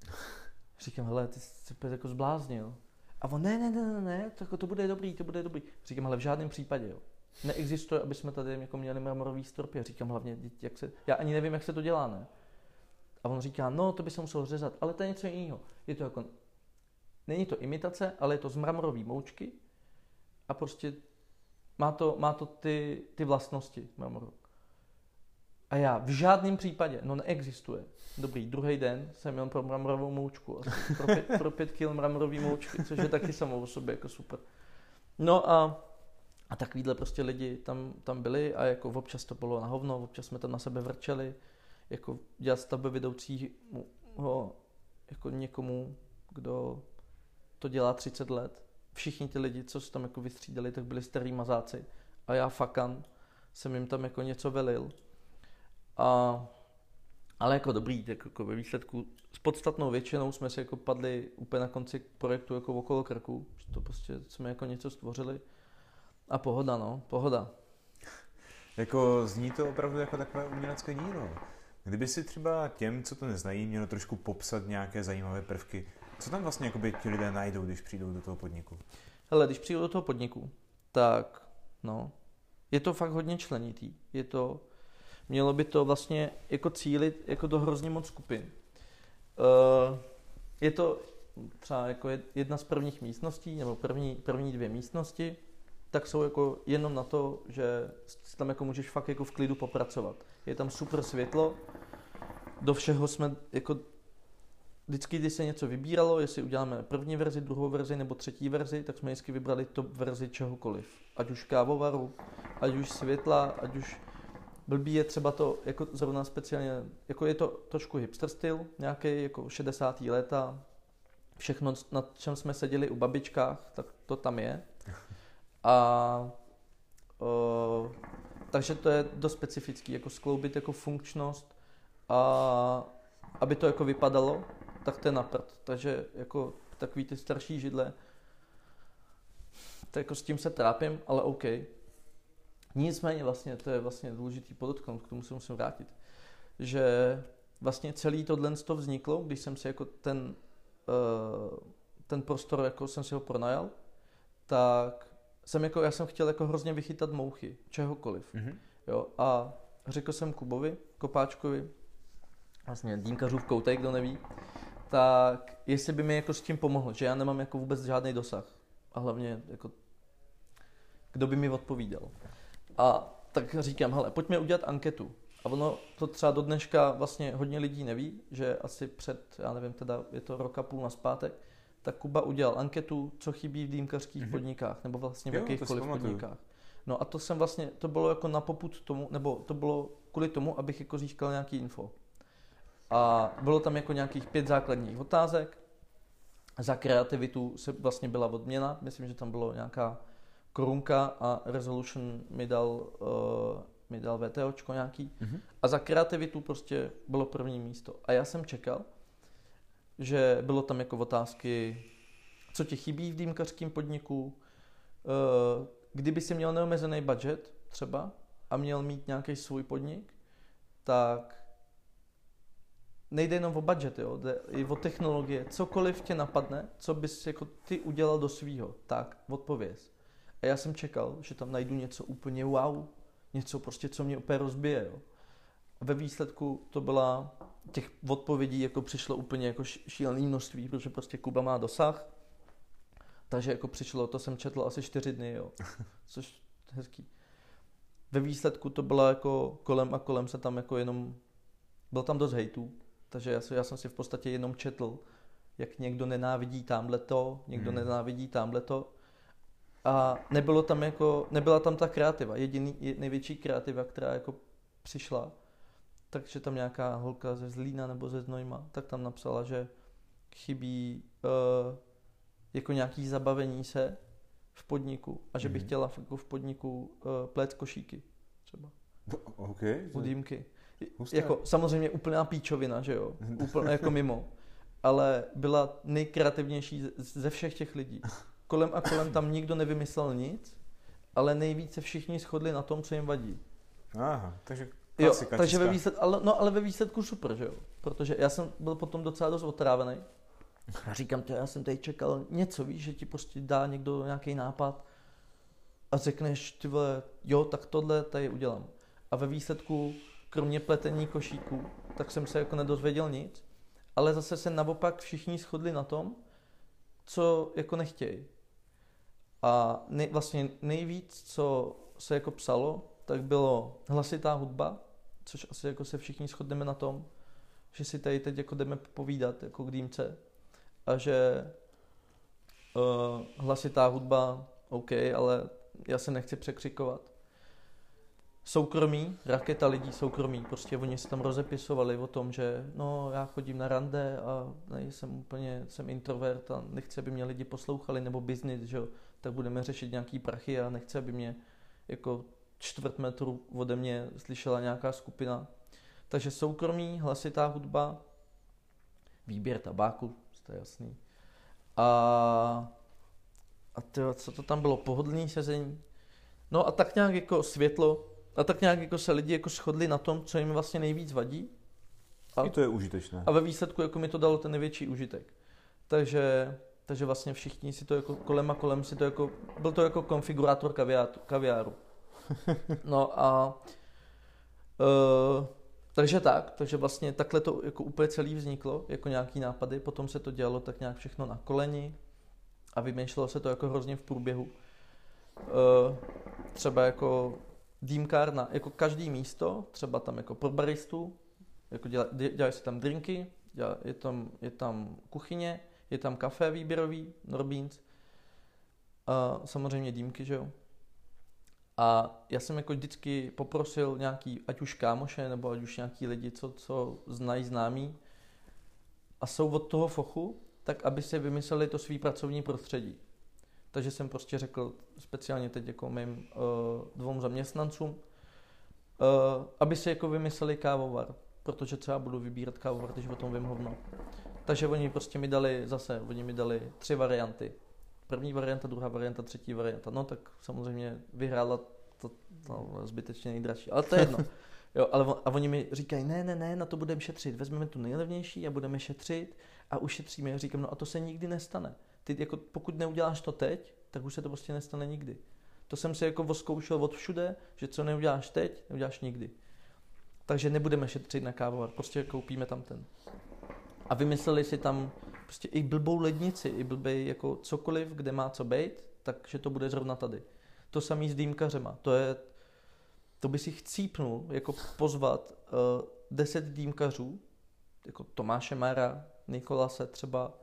Speaker 2: Říkám, hele, ty jsi jako zbláznil. A on, ne, ne, ne, ne, ne, to, to bude dobrý, to bude dobrý. Říkám, ale v žádném případě, jo neexistuje, aby jsme tady jako měli mramorový stropy. Já říkám hlavně, jak se, já ani nevím, jak se to dělá, ne? A on říká, no, to by se muselo řezat, ale to je něco jiného. Je to jako, není to imitace, ale je to z mramorový moučky a prostě má to, má to ty, ty vlastnosti mramoru. A já v žádném případě, no neexistuje. Dobrý, druhý den jsem měl pro mramorovou moučku, pro pět, pro pět kil mramorový moučky, což je taky samo o sobě jako super. No a a takovýhle prostě lidi tam, tam byli a jako občas to bylo na hovno, občas jsme tam na sebe vrčeli, jako dělat stavby vedoucího jako někomu, kdo to dělá 30 let. Všichni ty lidi, co se tam jako vystřídali, tak byli starý mazáci. A já fakan jsem jim tam jako něco velil. A, ale jako dobrý, tak jako ve výsledku s podstatnou většinou jsme si jako padli úplně na konci projektu jako okolo krku. To prostě jsme jako něco stvořili a pohoda, no, pohoda.
Speaker 1: Jako zní to opravdu jako takové umělecké dílo. Kdyby si třeba těm, co to neznají, mělo trošku popsat nějaké zajímavé prvky, co tam vlastně jakoby ti lidé najdou, když přijdou do toho podniku?
Speaker 2: Hele, když přijdou do toho podniku, tak no, je to fakt hodně členitý. Je to, mělo by to vlastně jako cílit jako do hrozně moc skupin. Uh, je to třeba jako jedna z prvních místností, nebo první, první dvě místnosti, tak jsou jako jenom na to, že tam jako můžeš fakt jako v klidu popracovat. Je tam super světlo, do všeho jsme jako vždycky, když se něco vybíralo, jestli uděláme první verzi, druhou verzi nebo třetí verzi, tak jsme vždycky vybrali top verzi čehokoliv. Ať už kávovaru, ať už světla, ať už blbý je třeba to, jako zrovna speciálně, jako je to trošku hipster styl, nějaký jako 60. léta, všechno, na čem jsme seděli u babičkách, tak to tam je. A uh, takže to je dost specifický, jako skloubit jako funkčnost a aby to jako vypadalo, tak to je na prd. Takže jako takový ty starší židle, to jako s tím se trápím, ale OK. Nicméně vlastně, to je vlastně důležitý podotknout, k tomu se musím vrátit, že vlastně celý tohle to vzniklo, když jsem si jako ten, uh, ten prostor, jako jsem si ho pronajal, tak jsem jako, já jsem chtěl jako hrozně vychytat mouchy, čehokoliv. Mm-hmm. Jo, a řekl jsem Kubovi, Kopáčkovi, vlastně Dínkařův koutek, kdo neví, tak jestli by mi jako s tím pomohl, že já nemám jako vůbec žádný dosah. A hlavně jako kdo by mi odpovídal. A tak říkám, hele, pojďme udělat anketu. A ono to třeba do dneška vlastně hodně lidí neví, že asi před, já nevím, teda je to roka půl na zpátek, tak Kuba udělal anketu, co chybí v dýmkařských mm-hmm. podnikách, nebo vlastně v jakýchkoliv podnikách. No a to jsem vlastně, to bylo jako na poput tomu, nebo to bylo kvůli tomu, abych jako získal nějaký info. A bylo tam jako nějakých pět základních otázek. Za kreativitu se vlastně byla odměna, myslím, že tam bylo nějaká korunka a Resolution mi dal, uh, mi dal VTOčko nějaký. Mm-hmm. A za kreativitu prostě bylo první místo. A já jsem čekal, že bylo tam jako otázky, co ti chybí v dýmkařském podniku, uh, kdyby si měl neomezený budget třeba a měl mít nějaký svůj podnik, tak nejde jenom o budget, jo, jde i o technologie. Cokoliv tě napadne, co bys jako ty udělal do svýho, tak odpověz. A já jsem čekal, že tam najdu něco úplně wow, něco prostě, co mě úplně rozbije. Jo. Ve výsledku to byla, těch odpovědí jako přišlo úplně jako šílený množství, protože prostě Kuba má dosah. Takže jako přišlo, to jsem četl asi čtyři dny, jo. Což hezký. Ve výsledku to bylo jako kolem a kolem se tam jako jenom, byl tam dost hejtů, takže já, já jsem si v podstatě jenom četl, jak někdo nenávidí tamhle to, někdo hmm. nenávidí tamhle to. A nebylo tam jako, nebyla tam ta kreativa, jediný, největší kreativa, která jako přišla, takže tam nějaká holka ze Zlína nebo ze Znojma, tak tam napsala, že chybí uh, jako nějaký zabavení se v podniku a že by mm-hmm. chtěla jako v podniku uh, plét košíky třeba.
Speaker 1: Okay.
Speaker 2: U dýmky. Jako samozřejmě úplná píčovina, že jo, úplně jako mimo. Ale byla nejkreativnější ze všech těch lidí. Kolem a kolem tam nikdo nevymyslel nic, ale nejvíce všichni shodli na tom, co jim vadí.
Speaker 1: Aha, takže
Speaker 2: Jo, takže ve výsledku, ale, no, ale ve výsledku super, že jo? Protože já jsem byl potom docela dost otrávený. A říkám, to já jsem tady čekal něco, víš, že ti prostě dá někdo nějaký nápad a řekneš, ty vole, jo, tak tohle tady udělám. A ve výsledku, kromě pletení košíků, tak jsem se jako nedozvěděl nic, ale zase se naopak všichni shodli na tom, co jako nechtějí. A nej, vlastně nejvíc, co se jako psalo, tak bylo hlasitá hudba, což asi jako se všichni shodneme na tom, že si tady teď jako jdeme povídat jako k dýmce a že uh, hlasitá hudba, OK, ale já se nechci překřikovat. Soukromí, raketa lidí soukromí, prostě oni se tam rozepisovali o tom, že no já chodím na rande a nejsem úplně, jsem introvert a nechci, aby mě lidi poslouchali, nebo business, že tak budeme řešit nějaký prachy a nechci, aby mě jako čtvrt metru ode mě slyšela nějaká skupina. Takže soukromí, hlasitá hudba, výběr tabáku, to je jasný. A, a tyjo, co to tam bylo? Pohodlný sezení. No a tak nějak jako světlo, a tak nějak jako se lidi jako shodli na tom, co jim vlastně nejvíc vadí.
Speaker 1: A, I to je užitečné.
Speaker 2: A ve výsledku jako mi to dalo ten největší užitek. Takže, takže vlastně všichni si to jako kolem a kolem si to jako, byl to jako konfigurátor kaviáru. kaviáru. No a uh, takže tak, takže vlastně takhle to jako úplně celý vzniklo, jako nějaký nápady, potom se to dělalo tak nějak všechno na koleni a vymýšlelo se to jako hrozně v průběhu. Uh, třeba jako dýmkárna, jako každý místo, třeba tam jako pro baristu, jako děla, dělají se tam drinky, dělá, je, tam, je tam kuchyně, je tam kafe výběrový, Norbeans, a samozřejmě dýmky, že jo. A já jsem jako vždycky poprosil nějaký, ať už kámoše, nebo ať už nějaký lidi, co, co znají známí a jsou od toho fochu, tak aby si vymysleli to svý pracovní prostředí. Takže jsem prostě řekl speciálně teď jako mým uh, dvou zaměstnancům, uh, aby si jako vymysleli kávovar, protože třeba budu vybírat kávovar, když o tom vím hovno. Takže oni prostě mi dali zase, oni mi dali tři varianty. První varianta, druhá varianta, třetí varianta. No tak samozřejmě vyhrála to, to zbytečně nejdražší, ale to je jedno. Jo, ale a oni mi říkají, ne, ne, ne, na to budeme šetřit, vezmeme tu nejlevnější a budeme šetřit a ušetříme. Já říkám, no a to se nikdy nestane. Ty jako, pokud neuděláš to teď, tak už se to prostě nestane nikdy. To jsem si jako voskoušel od všude, že co neuděláš teď, neuděláš nikdy. Takže nebudeme šetřit na kávovar, prostě koupíme tam ten. A vymysleli si tam prostě i blbou lednici, i blbej jako cokoliv, kde má co být, takže to bude zrovna tady. To samý s dýmkařema. To je, to by si chcípnul, jako pozvat uh, deset dýmkařů, jako Tomáše Mara, Nikolase třeba,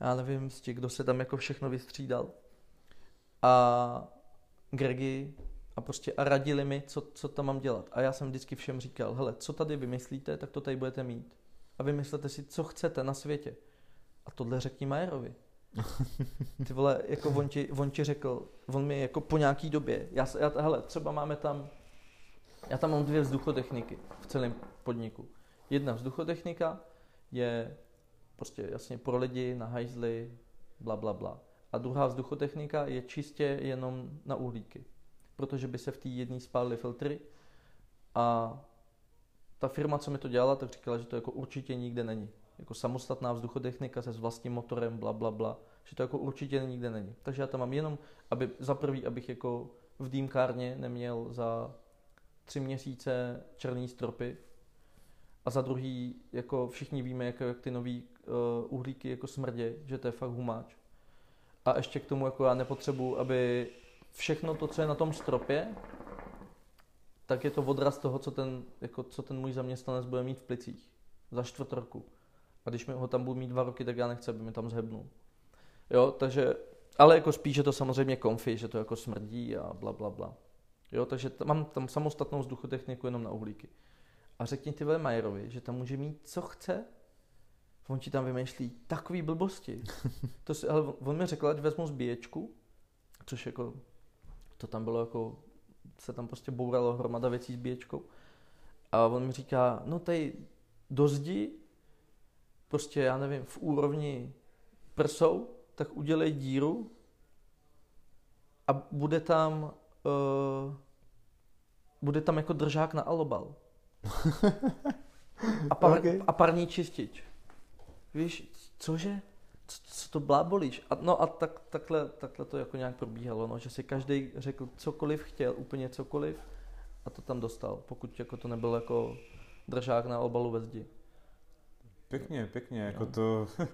Speaker 2: já nevím, těch, kdo se tam jako všechno vystřídal. A Gregy a prostě a radili mi, co, co tam mám dělat. A já jsem vždycky všem říkal, hele, co tady vymyslíte, tak to tady budete mít. A vymyslete si, co chcete na světě. A tohle řekni Majerovi. Ty vole, jako on ti, on ti řekl, on mi jako po nějaký době, já, já, hele, třeba máme tam, já tam mám dvě vzduchotechniky v celém podniku. Jedna vzduchotechnika je prostě jasně pro lidi, na hajzly, bla, bla, bla. A druhá vzduchotechnika je čistě jenom na uhlíky. Protože by se v té jedné spálily filtry a ta firma, co mi to dělala, tak říkala, že to jako určitě nikde není. Jako samostatná vzduchotechnika se s vlastním motorem, bla, bla, bla. Že to jako určitě nikde není. Takže já tam mám jenom, aby za prvý, abych jako v dýmkárně neměl za tři měsíce černý stropy, a za druhý, jako všichni víme, jak, jak ty nový uhlíky jako smrdě, že to je fakt humáč. A ještě k tomu jako já nepotřebuji, aby všechno to, co je na tom stropě, tak je to odraz toho, co ten, jako, co ten můj zaměstnanec bude mít v plicích za čtvrt roku. A když mi ho tam budu mít dva roky, tak já nechci, aby mi tam zhebnul. Jo, takže, ale jako spíš je to samozřejmě konfi, že to jako smrdí a bla, bla, bla. Jo, takže t- mám tam samostatnou vzduchotechniku jenom na uhlíky. A řekni ty Majerovi, že tam může mít, co chce, on ti tam vymýšlí takový blbosti. to si, ale on mi řekl, ať vezmu zbíječku, což jako, to tam bylo jako, se tam prostě bouralo hromada věcí s bíječkou. A on mi říká, no tady do zdi, prostě já nevím, v úrovni prsou, tak udělej díru a bude tam, uh, bude tam jako držák na alobal. a, par, okay. a parní čistič. Víš, cože? Co, co to blábolíš? A, no a tak, takhle, takhle to jako nějak probíhalo, no, že si každý řekl cokoliv chtěl, úplně cokoliv a to tam dostal, pokud jako to nebyl jako držák na obalu ve zdi.
Speaker 1: Pěkně, pěkně, jako no. to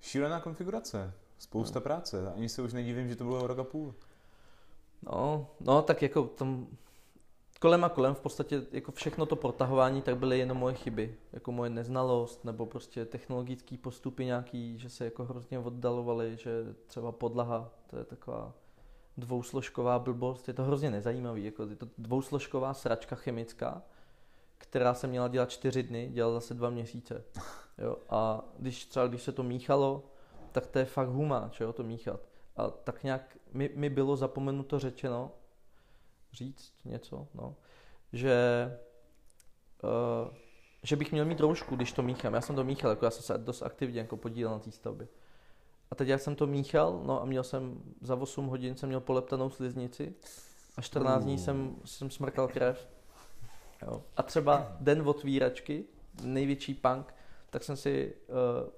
Speaker 1: šílená konfigurace, spousta no. práce, ani se už nedivím, že to bylo rok a půl.
Speaker 2: No, no tak jako tam kolem a kolem v podstatě jako všechno to protahování tak byly jenom moje chyby, jako moje neznalost nebo prostě technologické postupy nějaký, že se jako hrozně oddalovaly, že třeba podlaha, to je taková dvousložková blbost, je to hrozně nezajímavý, jako je to dvousložková sračka chemická, která se měla dělat čtyři dny, dělala zase dva měsíce. Jo? A když třeba když se to míchalo, tak to je fakt humáč, jo, to míchat. A tak nějak mi, mi bylo zapomenuto řečeno, říct něco, no, že, uh, že bych měl mít roušku, když to míchám. Já jsem to míchal, jako já jsem se dost aktivně jako podílel na té stavbě. A teď jak jsem to míchal, no a měl jsem za 8 hodin jsem měl poleptanou sliznici a 14 dní jsem, jsem smrkal krev. Jo. A třeba den otvíračky, největší punk, tak jsem si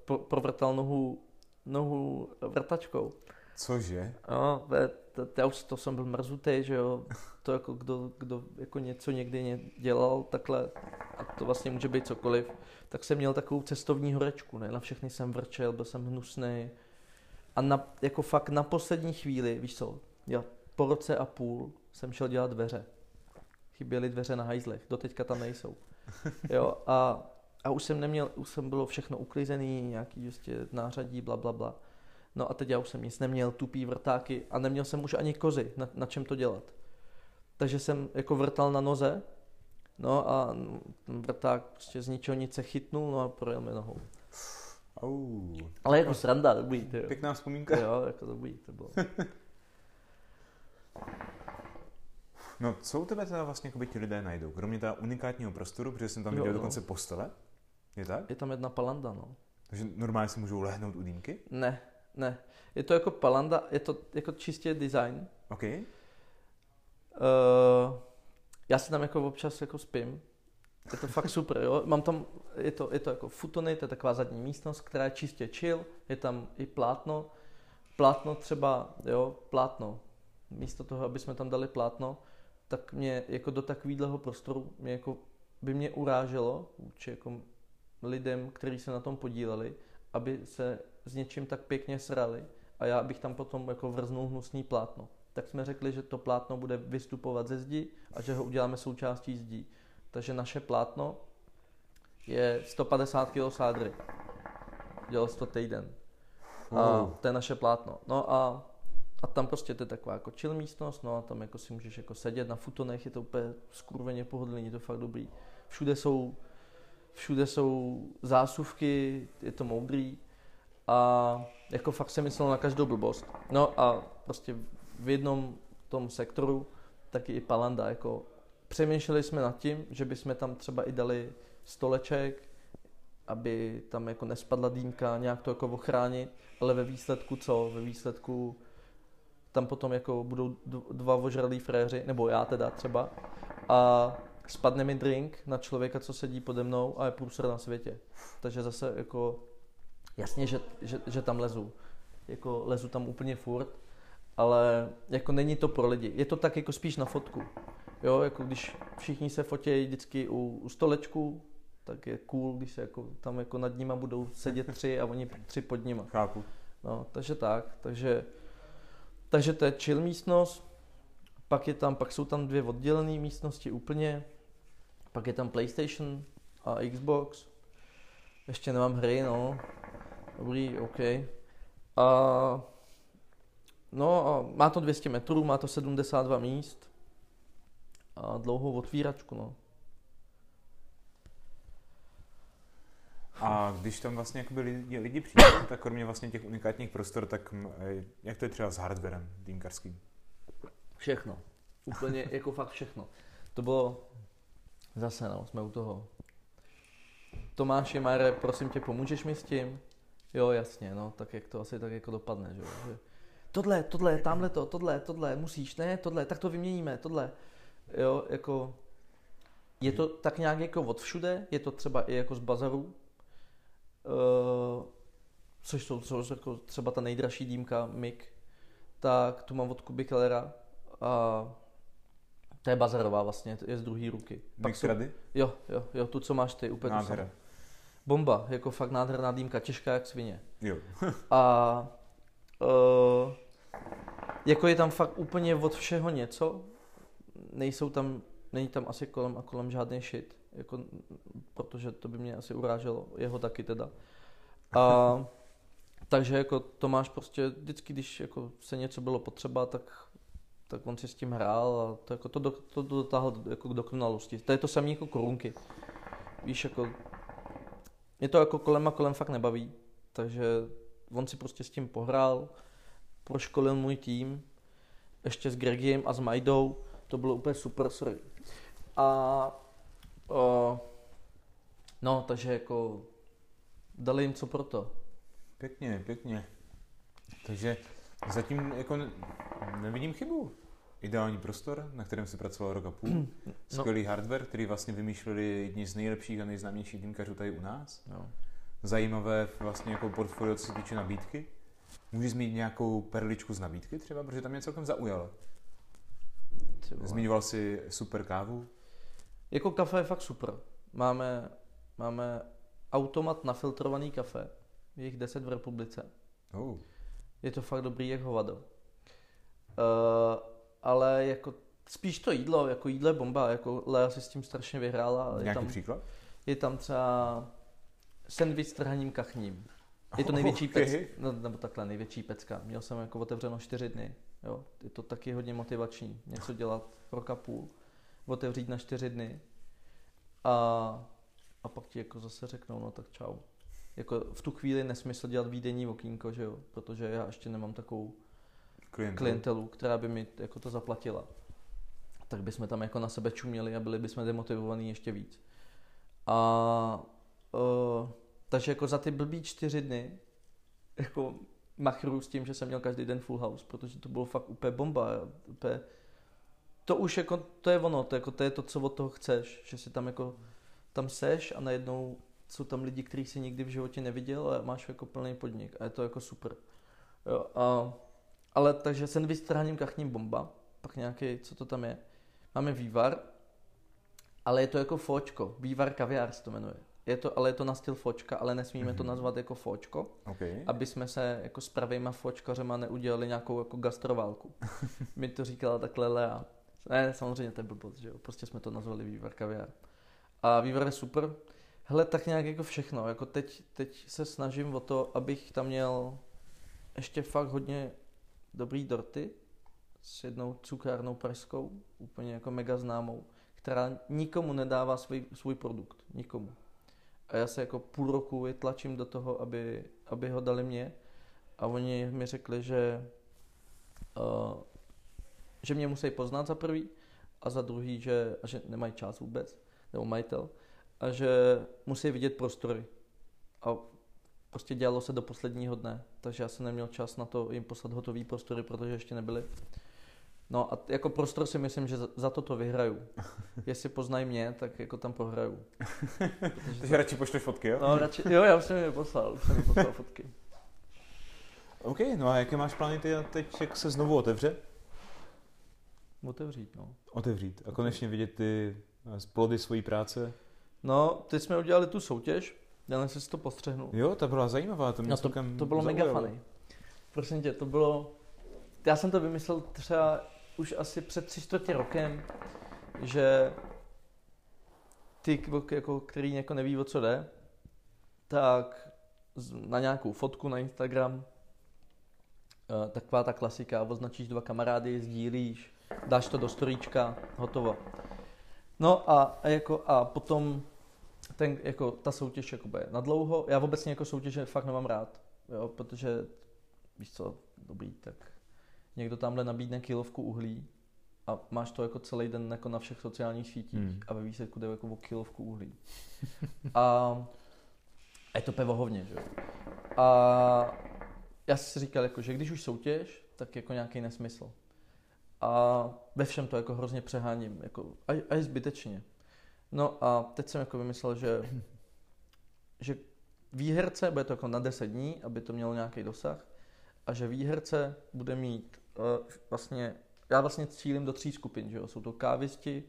Speaker 2: uh, provrtal nohu, nohu vrtačkou.
Speaker 1: Cože?
Speaker 2: No, to, to, to jsem byl mrzutý, že jo, to jako kdo, kdo jako něco někdy dělal takhle, a to vlastně může být cokoliv, tak jsem měl takovou cestovní horečku, ne, na všechny jsem vrčel, byl jsem hnusný a na, jako fakt na poslední chvíli, víš co, já po roce a půl jsem šel dělat dveře. Chyběly dveře na hajzlech, doteďka tam nejsou. Jo, a, a už jsem neměl, už jsem bylo všechno uklizený, nějaký prostě nářadí, bla, bla, bla. No a teď já už jsem nic neměl, tupý vrtáky a neměl jsem už ani kozy, na, na čem to dělat. Takže jsem jako vrtal na noze, no a ten vrták prostě z ničeho nic se chytnul, no a projel mi nohou.
Speaker 1: Au.
Speaker 2: Ale jako sranda, dobrý, ty jo.
Speaker 1: Pěkná vzpomínka.
Speaker 2: Jo, jako dobrý to bylo.
Speaker 1: No, co u tebe teda vlastně jakoby ti lidé najdou? Kromě teda unikátního prostoru, protože jsem tam
Speaker 2: Jo,
Speaker 1: viděl
Speaker 2: no.
Speaker 1: dokonce postele. Je tak?
Speaker 2: Je tam jedna palanda, no.
Speaker 1: Takže normálně si můžou lehnout u dýmky?
Speaker 2: Ne, ne. Je to jako palanda, je to jako čistě design.
Speaker 1: OK.
Speaker 2: Uh, já si tam jako občas jako spím. Je to fakt super, jo. Mám tam, je to, je to jako futony, to je taková zadní místnost, která je čistě chill, je tam i plátno. Plátno třeba, jo, plátno. Místo toho, aby jsme tam dali plátno, tak mě jako do takového prostoru mě jako, by mě uráželo vůči jako lidem, kteří se na tom podíleli, aby se s něčím tak pěkně srali a já bych tam potom jako vrznul hnusný plátno. Tak jsme řekli, že to plátno bude vystupovat ze zdi a že ho uděláme součástí zdí. Takže naše plátno je 150 kg sádry. Dělal to týden. A to je naše plátno. No a, a tam prostě to je taková jako chill místnost, no a tam jako si můžeš jako sedět na futonech, je to úplně skurveně pohodlný, je to fakt dobrý. Všude jsou, všude jsou zásuvky, je to moudrý a jako fakt jsem myslel na každou blbost. No a prostě v jednom tom sektoru taky i palanda, jako přemýšleli jsme nad tím, že bychom tam třeba i dali stoleček, aby tam jako nespadla dýmka, nějak to jako ochránit, ale ve výsledku co? Ve výsledku tam potom jako budou dva ožralí fréři, nebo já teda třeba, a spadne mi drink na člověka, co sedí pode mnou a je průser na světě. Takže zase jako, jasně, že, že, že tam lezu. Jako lezu tam úplně furt, ale jako není to pro lidi. Je to tak jako spíš na fotku. Jo, jako když všichni se fotějí vždycky u, u stolečku, tak je cool, když se jako tam jako nad nima budou sedět tři a oni tři pod nima.
Speaker 1: Chápu.
Speaker 2: No, takže tak, takže, takže to je chill místnost, pak je tam, pak jsou tam dvě oddělené místnosti úplně, pak je tam PlayStation a Xbox, ještě nemám hry, no, dobrý, OK. A, no a má to 200 metrů, má to 72 míst a dlouhou otvíračku, no.
Speaker 1: A když tam vlastně jakoby lidi, lidi přijdou, tak kromě vlastně těch unikátních prostor, tak eh, jak to je třeba s hardwarem dýmkarským?
Speaker 2: Všechno. Úplně jako fakt všechno. To bylo zase, no, jsme u toho. Tomáši Mare, prosím tě, pomůžeš mi s tím? Jo, jasně, no, tak jak to asi tak jako dopadne, že jo. Tohle, tohle, tamhle to, tohle, tohle, musíš, ne, tohle, tak to vyměníme, tohle. Jo, jako, je to tak nějak jako od všude, je to třeba i jako z bazaru, uh, což jsou což jako třeba ta nejdražší dýmka MIG, tak tu mám od Kuby Kellera a to je bazarová vlastně, je z druhé ruky. Pak jsou,
Speaker 1: Mixrady?
Speaker 2: jo, jo, jo, tu, co máš ty, úplně
Speaker 1: Nádhera.
Speaker 2: Bomba, jako fakt nádherná dýmka, těžká jak svině.
Speaker 1: Jo.
Speaker 2: A uh, jako je tam fakt úplně od všeho něco, nejsou tam, není tam asi kolem a kolem žádný shit, jako, protože to by mě asi uráželo, jeho taky teda. A takže jako to máš prostě vždycky, když jako se něco bylo potřeba, tak, tak on si s tím hrál a to, jako to, do, to dotáhl do- jako k dokonalosti. To je to samé jako korunky. Víš, jako mě to jako kolem a kolem fakt nebaví, takže on si prostě s tím pohrál, proškolil můj tým, ještě s Gregiem a s Majdou, to bylo úplně super, sorry. A o, no, takže jako dali jim co pro to.
Speaker 1: Pěkně, pěkně. Takže zatím jako ne, nevidím chybu. Ideální prostor, na kterém se pracoval rok a půl. Skvělý hardware, který vlastně vymýšleli jedni z nejlepších a nejznámějších dýmkařů tady u nás.
Speaker 2: No.
Speaker 1: Zajímavé vlastně jako portfolio, co se týče nabídky. Můžeš zmínit nějakou perličku z nabídky třeba, protože tam mě celkem zaujalo. Zmiňoval si super kávu.
Speaker 2: Jako kafe je fakt super. Máme, máme automat na filtrovaný kafe, je jich 10 v republice.
Speaker 1: Oh.
Speaker 2: Je to fakt dobrý jak hovado. Uh, ale jako spíš to jídlo, jako jídlo je bomba, jako Lea si s tím strašně vyhrála. Je
Speaker 1: Nějaký
Speaker 2: tam,
Speaker 1: příklad?
Speaker 2: je tam třeba sandwich s trhaním kachním. Je to největší
Speaker 1: Okay.
Speaker 2: pec, no, nebo takhle, největší pecka. Měl jsem jako otevřeno čtyři dny. Jo. Je to taky hodně motivační, něco dělat rok a půl, otevřít na čtyři dny a, a pak ti jako zase řeknou, no tak čau. jako v tu chvíli nesmysl dělat výdenní okýnko, že jo, protože já ještě nemám takovou
Speaker 1: Klientelu.
Speaker 2: klientelu, která by mi jako to zaplatila. Tak bychom tam jako na sebe čuměli a byli bychom demotivovaní ještě víc. A uh, takže jako za ty blbý čtyři dny jako machru s tím, že jsem měl každý den full house, protože to bylo fakt úplně bomba. Úplně, to už jako, to je ono, to, jako, to je to, co od toho chceš, že si tam jako, tam seš a najednou jsou tam lidi, kterých si nikdy v životě neviděl a máš jako plný podnik a je to jako super. Jo, a, ale takže sandwich s trhaním kachním bomba, pak nějaký, co to tam je. Máme vývar, ale je to jako fočko, vývar kaviár se to jmenuje. Je to, ale je to na styl fočka, ale nesmíme mm-hmm. to nazvat jako fočko,
Speaker 1: Okay.
Speaker 2: aby jsme se jako s pravýma fočkařema neudělali nějakou jako gastroválku. Mi to říkala takhle Lea. Ne, samozřejmě to je blbost, že jo. Prostě jsme to nazvali vývar kaviár. A vývar je super. Hele, tak nějak jako všechno. Jako teď, teď se snažím o to, abych tam měl ještě fakt hodně dobrý dorty s jednou cukrárnou pražskou, úplně jako mega známou, která nikomu nedává svůj, svůj produkt. Nikomu. A já se jako půl roku je tlačím do toho, aby, aby ho dali mě. A oni mi řekli, že, uh, že mě musí poznat za prvý a za druhý, že, a že nemají čas vůbec, nebo majitel, a že musí vidět prostory. A prostě dělalo se do posledního dne, takže já jsem neměl čas na to jim poslat hotový prostory, protože ještě nebyly. No a jako prostor si myslím, že za, to to vyhraju. Jestli poznají mě, tak jako tam prohraju. Protože
Speaker 1: Takže radši pošleš fotky, jo?
Speaker 2: No, radši, jo, já jsem je poslal, jsem je poslal fotky.
Speaker 1: OK, no a jaké máš plány ty teď, jak se znovu otevře?
Speaker 2: Otevřít, no.
Speaker 1: Otevřít a konečně vidět ty eh, plody svojí práce.
Speaker 2: No, teď jsme udělali tu soutěž, já jestli si to postřehnu.
Speaker 1: Jo, ta byla zajímavá, to mě
Speaker 2: No to, to bylo mega funny. Prosím tě, to bylo... Já jsem to vymyslel třeba už asi před tři čtvrtě rokem, že ty, jako, který jako neví, o co jde, tak na nějakou fotku na Instagram, eh, taková ta klasika, označíš dva kamarády, sdílíš, dáš to do storíčka, hotovo. No a, a, jako, a potom ten, jako, ta soutěž jako bude na dlouho. Já obecně jako soutěže fakt nemám rád, jo, protože víš co, dobrý, tak někdo tamhle nabídne kilovku uhlí a máš to jako celý den jako na všech sociálních sítích
Speaker 1: Hmm.
Speaker 2: a ve výsledku jde jako o kilovku uhlí. a, a je to pevohovně, že jo. A já si říkal, jako, že když už soutěž, tak jako nějaký nesmysl. A ve všem to jako hrozně přeháním, jako, až, až zbytečně. No a teď jsem jako vymyslel, že, že výherce, bude to jako na 10 dní, aby to mělo nějaký dosah, a že výherce bude mít uh, vlastně, já vlastně cílím do tří skupin, že jo, jsou to kávisti,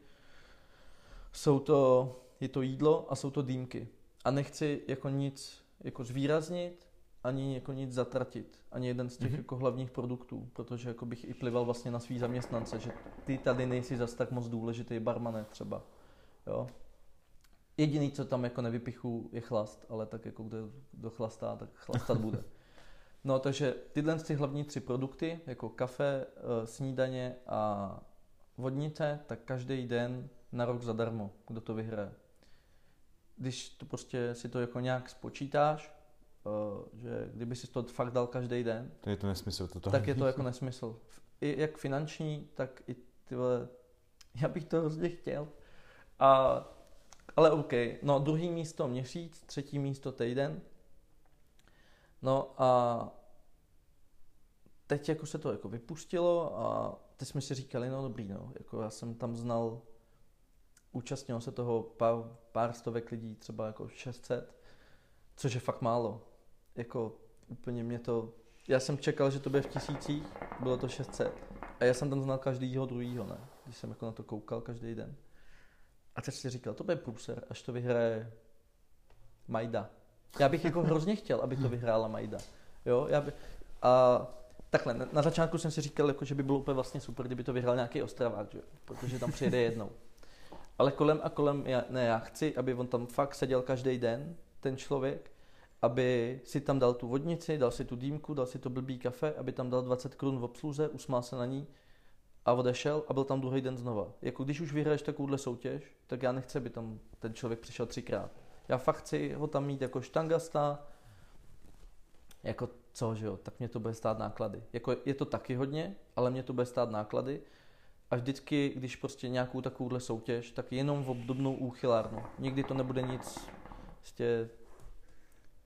Speaker 2: jsou to, je to jídlo a jsou to dýmky. A nechci jako nic jako zvýraznit, ani jako nic zatratit, ani jeden z těch
Speaker 1: Mhm.
Speaker 2: jako hlavních produktů, protože jako bych i plival vlastně na svý zaměstnance, že ty tady nejsi zas tak moc důležitý barmané třeba, jo. Jediný, co tam jako nevypichu, je chlast, ale tak jako kdo, kdo chlastá, tak chlastat bude. No, takže tyhle ty hlavní tři produkty, jako kafe, eh, snídaně a vodnice, tak každý den na rok zadarmo, kdo to vyhraje. Když to prostě si to jako nějak spočítáš, eh, že kdyby si to fakt dal každý den,
Speaker 1: To je to nesmysl. To
Speaker 2: tak je to jako nesmysl. I jak finanční, tak i ty vole, já bych to hrozně chtěl. A, ale OK, no druhý místo měsíc, třetí místo týden. No a teď jako se to jako vypustilo a teď jsme si říkali, no dobrý, no, jako já jsem tam znal, účastnilo se toho pár, pár stovek lidí, třeba jako 600, což je fakt málo. Jako úplně mě to, já jsem čekal, že to bude v tisících, bylo to 600. A já jsem tam znal každýho druhýho, ne? Když jsem jako na to koukal každý den. A teď si říkal, to bude průser, až to vyhraje Majda. Já bych jako hrozně chtěl, aby to vyhrála Majda. Jo, já by, a takhle, na, začátku jsem si říkal, jako, že by bylo úplně vlastně super, kdyby to vyhrál nějaký Ostravák, že? protože tam přijede jednou. Ale kolem a kolem, já, ne, já chci, aby on tam fakt seděl každý den, ten člověk, aby si tam dal tu vodnici, dal si tu dýmku, dal si to blbý kafe, aby tam dal 20 korun v obsluze, usmál se na ní a odešel a byl tam druhý den znova. Jako když už vyhraješ takovouhle soutěž, tak já nechci, aby tam ten člověk přišel třikrát. Já fakt chci ho tam mít jako štangasta, jako co, že jo, tak mě to bude stát náklady. Jako je to taky hodně, ale mě to bude stát náklady. A vždycky, když prostě nějakou takovouhle soutěž, tak jenom v obdobnou úchylárnu. Nikdy to nebude nic, prostě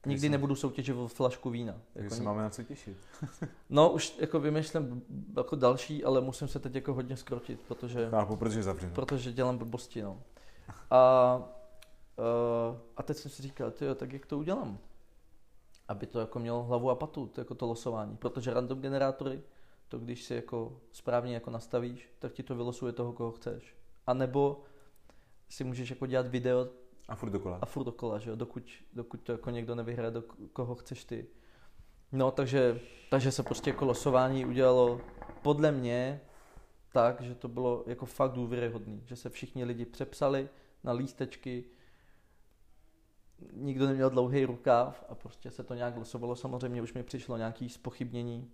Speaker 2: Nikdy nebudu soutěžit o flašku vína.
Speaker 1: Jako se máme na co těšit.
Speaker 2: no, už jako vymýšlím jako další, ale musím se teď jako hodně skrotit, protože...
Speaker 1: Chápu, protože zavřenu.
Speaker 2: Protože dělám blbosti, no. A, uh, a teď jsem si říkal, tyjo, tak jak to udělám? Aby to jako mělo hlavu a patu, to, jako to losování. Protože random generátory, to když si jako správně jako nastavíš, tak ti to vylosuje toho, koho chceš. A nebo si můžeš jako dělat video
Speaker 1: a furt dokola.
Speaker 2: A furt dokola, že jo, dokud, dokud to jako někdo nevyhraje, do koho chceš ty. No, takže, takže se prostě jako losování udělalo podle mě tak, že to bylo jako fakt důvěryhodný, že se všichni lidi přepsali na lístečky, nikdo neměl dlouhý rukáv a prostě se to nějak losovalo. Samozřejmě už mi přišlo nějaký spochybnění,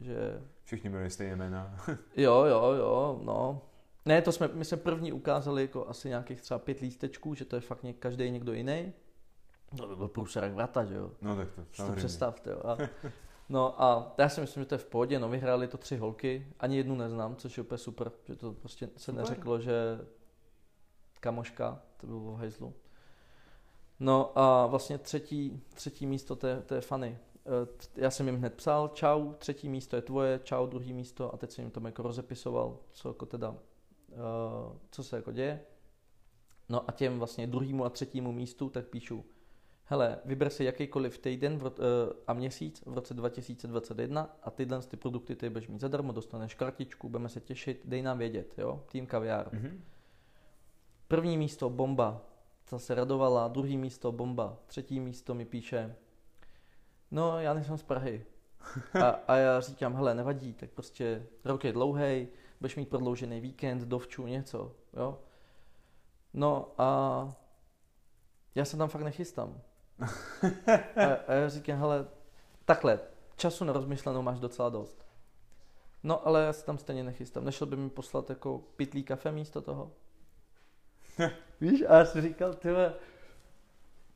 Speaker 2: že...
Speaker 1: Všichni měli stejné jména.
Speaker 2: jo, jo, jo, no. Ne, to jsme, my jsme první ukázali jako asi nějakých třeba pět lístečků, že to je fakt něk, každý někdo jiný. To by byl průserek vrata, že jo?
Speaker 1: No tak to,
Speaker 2: to představte, jo. A, no a já si myslím, že to je v pohodě, no vyhráli to tři holky, ani jednu neznám, což je úplně super, že to prostě se super. neřeklo, že kamoška, to bylo v hejzlu. No a vlastně třetí, třetí místo, to je, to je funny. Eh, já jsem jim hned psal, čau, třetí místo je tvoje, čau, druhý místo a teď jsem jim to jako rozepisoval, co jako teda co se jako děje. No a těm vlastně druhému a třetímu místu tak píšu, hele, vyber si jakýkoliv týden v, uh, a měsíc v roce 2021 a tyhle ty produkty ty budeš mít zadarmo, dostaneš kartičku, budeme se těšit, dej nám vědět, jo, tým kaviár. Mm-hmm. První místo bomba, ta se radovala, druhý místo bomba, třetí místo mi píše, no já nejsem z Prahy. A, a já říkám, hele, nevadí, tak prostě rok je dlouhý, budeš mít prodloužený víkend, dovču, něco, jo. No a já se tam fakt nechystám. a, a já říkám, hele, takhle, času na rozmyšlenou máš docela dost. No ale já se tam stejně nechystám. Nešel by mi poslat jako pitlí kafe místo toho? Víš, a já si říkal, tyhle,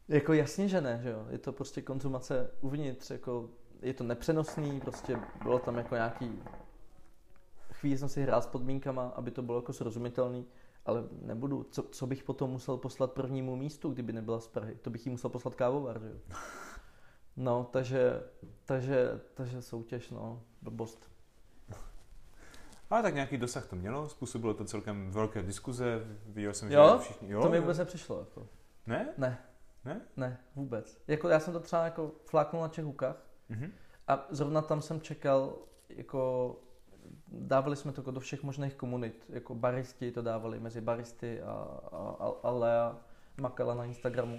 Speaker 2: jako jasně, že ne, že jo. Je to prostě konzumace uvnitř, jako je to nepřenosný, prostě bylo tam jako nějaký chvíli jsem si hrál s podmínkama, aby to bylo jako srozumitelný, ale nebudu. Co, co bych potom musel poslat prvnímu místu, kdyby nebyla z Prahy? To bych jí musel poslat kávovar, že jo? No, takže, takže, takže soutěž, no, blbost.
Speaker 1: Ale tak nějaký dosah to mělo, způsobilo to celkem velké diskuze, viděl jsem,
Speaker 2: jo? že všichni... Jo, to mi vůbec nepřišlo. Jako.
Speaker 1: Ne?
Speaker 2: Ne.
Speaker 1: Ne?
Speaker 2: Ne, vůbec. Jako já jsem to třeba jako fláknul na Čehukách mm-hmm. a zrovna tam jsem čekal jako dávali jsme to do všech možných komunit, jako baristi to dávali mezi baristy a, a, a Lea makala na Instagramu.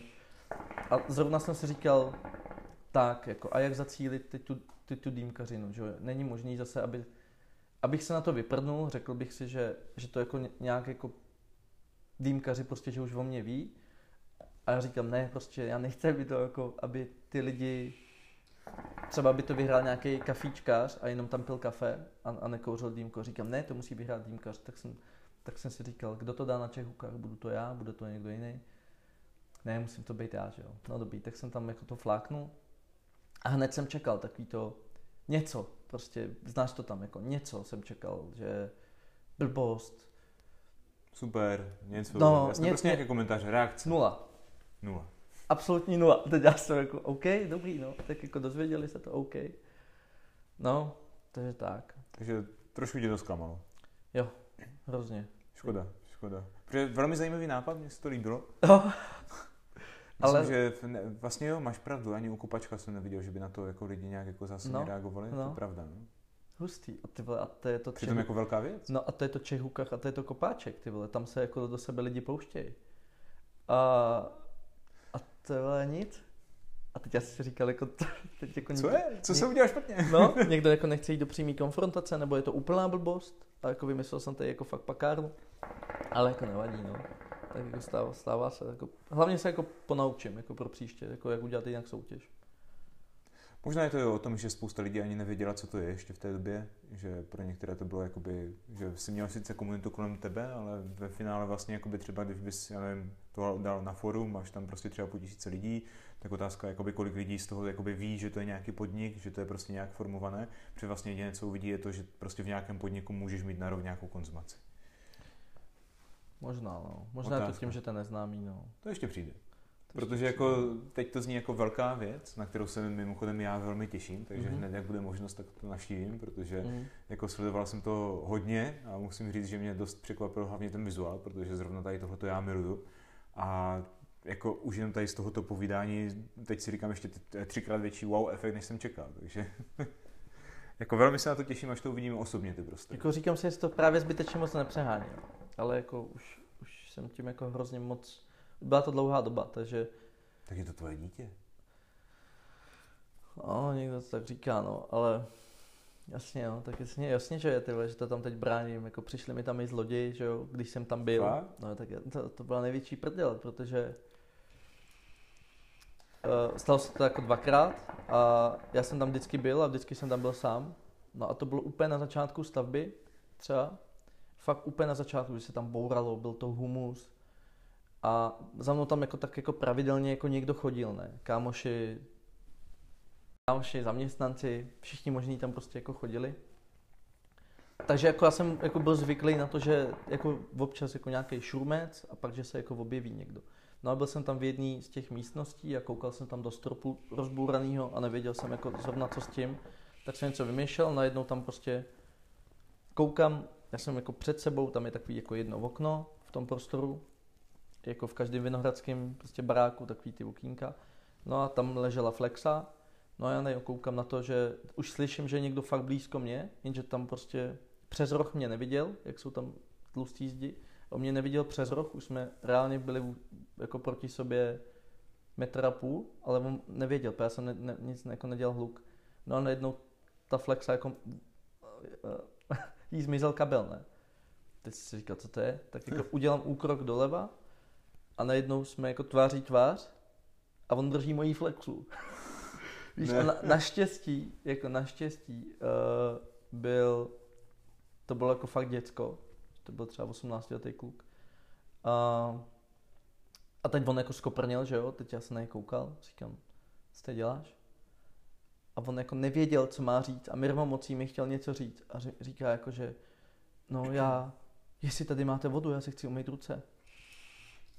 Speaker 2: A zrovna jsem si říkal, tak, jako, a jak zacílit ty tu, ty tu dýmkařinu, že není možný zase, aby, abych se na to vyprdnul, řekl bych si, že, že to jako nějak jako dýmkaři prostě, že už o mě ví. A já říkám, ne, prostě já nechci, aby to jako, aby ty lidi třeba by to vyhrál nějaký kafíčkař a jenom tam pil kafe a, a nekouřil dýmko. Říkám, ne, to musí vyhrát dýmkař. Tak jsem, tak jsem si říkal, kdo to dá na Čehukách? Budu to já, bude to někdo jiný? Ne, musím to být já, že jo. No dobrý, tak jsem tam jako to fláknul a hned jsem čekal takový to něco, prostě znáš to tam, jako něco jsem čekal, že blbost.
Speaker 1: Super, něco, no, jasně, ně, prostě nějaké komentáře, reakce.
Speaker 2: Nula.
Speaker 1: Nula
Speaker 2: absolutní nula. Teď já jsem jako, OK, dobrý, no, tak jako dozvěděli se to, OK. No, takže tak.
Speaker 1: Takže trošku tě to zklamalo.
Speaker 2: Jo, hrozně.
Speaker 1: Škoda, škoda. Protože velmi zajímavý nápad, mně se to líbilo.
Speaker 2: No.
Speaker 1: Myslím, Ale... že ne, vlastně jo, máš pravdu, ani u Kopačka jsem neviděl, že by na to jako lidi nějak jako zásadně no, reagovali, no. to je pravda. No.
Speaker 2: Hustý. A, ty vole, a to je to
Speaker 1: Přitom Čehu... jako velká věc.
Speaker 2: No a to je to Čehukach a to je to Kopáček, ty vole, tam se jako do sebe lidi pouštějí. A to je nic. A teď já si říkal, jako, to, teď jako
Speaker 1: Co je? Co se udělal špatně?
Speaker 2: No, někdo jako nechce jít do přímé konfrontace, nebo je to úplná blbost. A jako vymyslel jsem tady jako fakt pakárnu. Ale jako nevadí, no. Tak jako stává, stává se. Jako, hlavně se jako ponaučím, jako pro příště, jako jak udělat jinak soutěž.
Speaker 1: Možná je to jo o tom, že spousta lidí ani nevěděla, co to je ještě v té době, že pro některé to bylo jakoby, že jsi měl sice komunitu kolem tebe, ale ve finále vlastně jakoby třeba, když bys, já nevím, to dal na forum, máš tam prostě třeba po tisíce lidí, tak otázka, jakoby, kolik lidí z toho jakoby ví, že to je nějaký podnik, že to je prostě nějak formované, protože vlastně jediné, co uvidí, je to, že prostě v nějakém podniku můžeš mít na rok nějakou konzumaci.
Speaker 2: Možná, no. Možná Otázka. je to tím, že to neznámý, no.
Speaker 1: To ještě přijde. Protože jako teď to zní jako velká věc, na kterou se mimochodem já velmi těším, takže mm-hmm. hned jak bude možnost, tak to navštívím, protože mm-hmm. jako sledoval jsem to hodně a musím říct, že mě dost překvapil hlavně ten vizuál, protože zrovna tady tohle já miluju. A jako už jenom tady z tohoto povídání, teď si říkám ještě třikrát větší wow efekt, než jsem čekal, takže jako velmi se na to těším, až to uvidíme osobně ty prostě.
Speaker 2: Jako říkám si, že to právě zbytečně moc nepřehání, ale jako už, už jsem tím jako hrozně moc byla to dlouhá doba, takže...
Speaker 1: Tak je to tvoje dítě?
Speaker 2: No, někdo to tak říká, no, ale jasně, no, tak jasně, jasně, že je, tyhle, že to tam teď bráním, jako přišli mi tam i zloději, že jo, když jsem tam byl, a? no, tak to, to byla největší prdel, protože uh, stalo se to jako dvakrát a já jsem tam vždycky byl a vždycky jsem tam byl sám, no a to bylo úplně na začátku stavby, třeba, fakt úplně na začátku, když se tam bouralo, byl to humus, a za mnou tam jako tak jako pravidelně jako někdo chodil, ne? Kámoši, kámoši, zaměstnanci, všichni možní tam prostě jako chodili. Takže jako já jsem jako byl zvyklý na to, že jako občas jako nějaký šurmec a pak, že se jako objeví někdo. No a byl jsem tam v jedné z těch místností a koukal jsem tam do stropu rozbůraného a nevěděl jsem jako zrovna co s tím. Tak jsem něco vymýšlel, najednou tam prostě koukám, já jsem jako před sebou, tam je takový jako jedno okno v tom prostoru jako v každém vinohradském prostě baráku, takový ty okýnka. No a tam ležela flexa, no a já nejo, koukám na to, že už slyším, že je někdo fakt blízko mě, jenže tam prostě přes roh mě neviděl, jak jsou tam tlustý zdi. On mě neviděl přes roh, už jsme reálně byli jako proti sobě metr a půl, ale on nevěděl, protože já jsem ne, ne, nic jako nedělal hluk. No a najednou ta flexa jako jí zmizel kabel, ne? Teď si říkal, co to je? Tak jako udělám úkrok doleva, a najednou jsme jako tváří tvář a on drží mojí flexu. Víš, a na, naštěstí, jako naštěstí uh, byl, to bylo jako fakt děcko, to byl třeba 18 letý kluk. Uh, a teď on jako skoprnil, že jo, teď já se na něj koukal, říkám, co ty děláš? A on jako nevěděl, co má říct a Mirmo mocí mi chtěl něco říct a říká jako, že no já, jestli tady máte vodu, já si chci umýt ruce.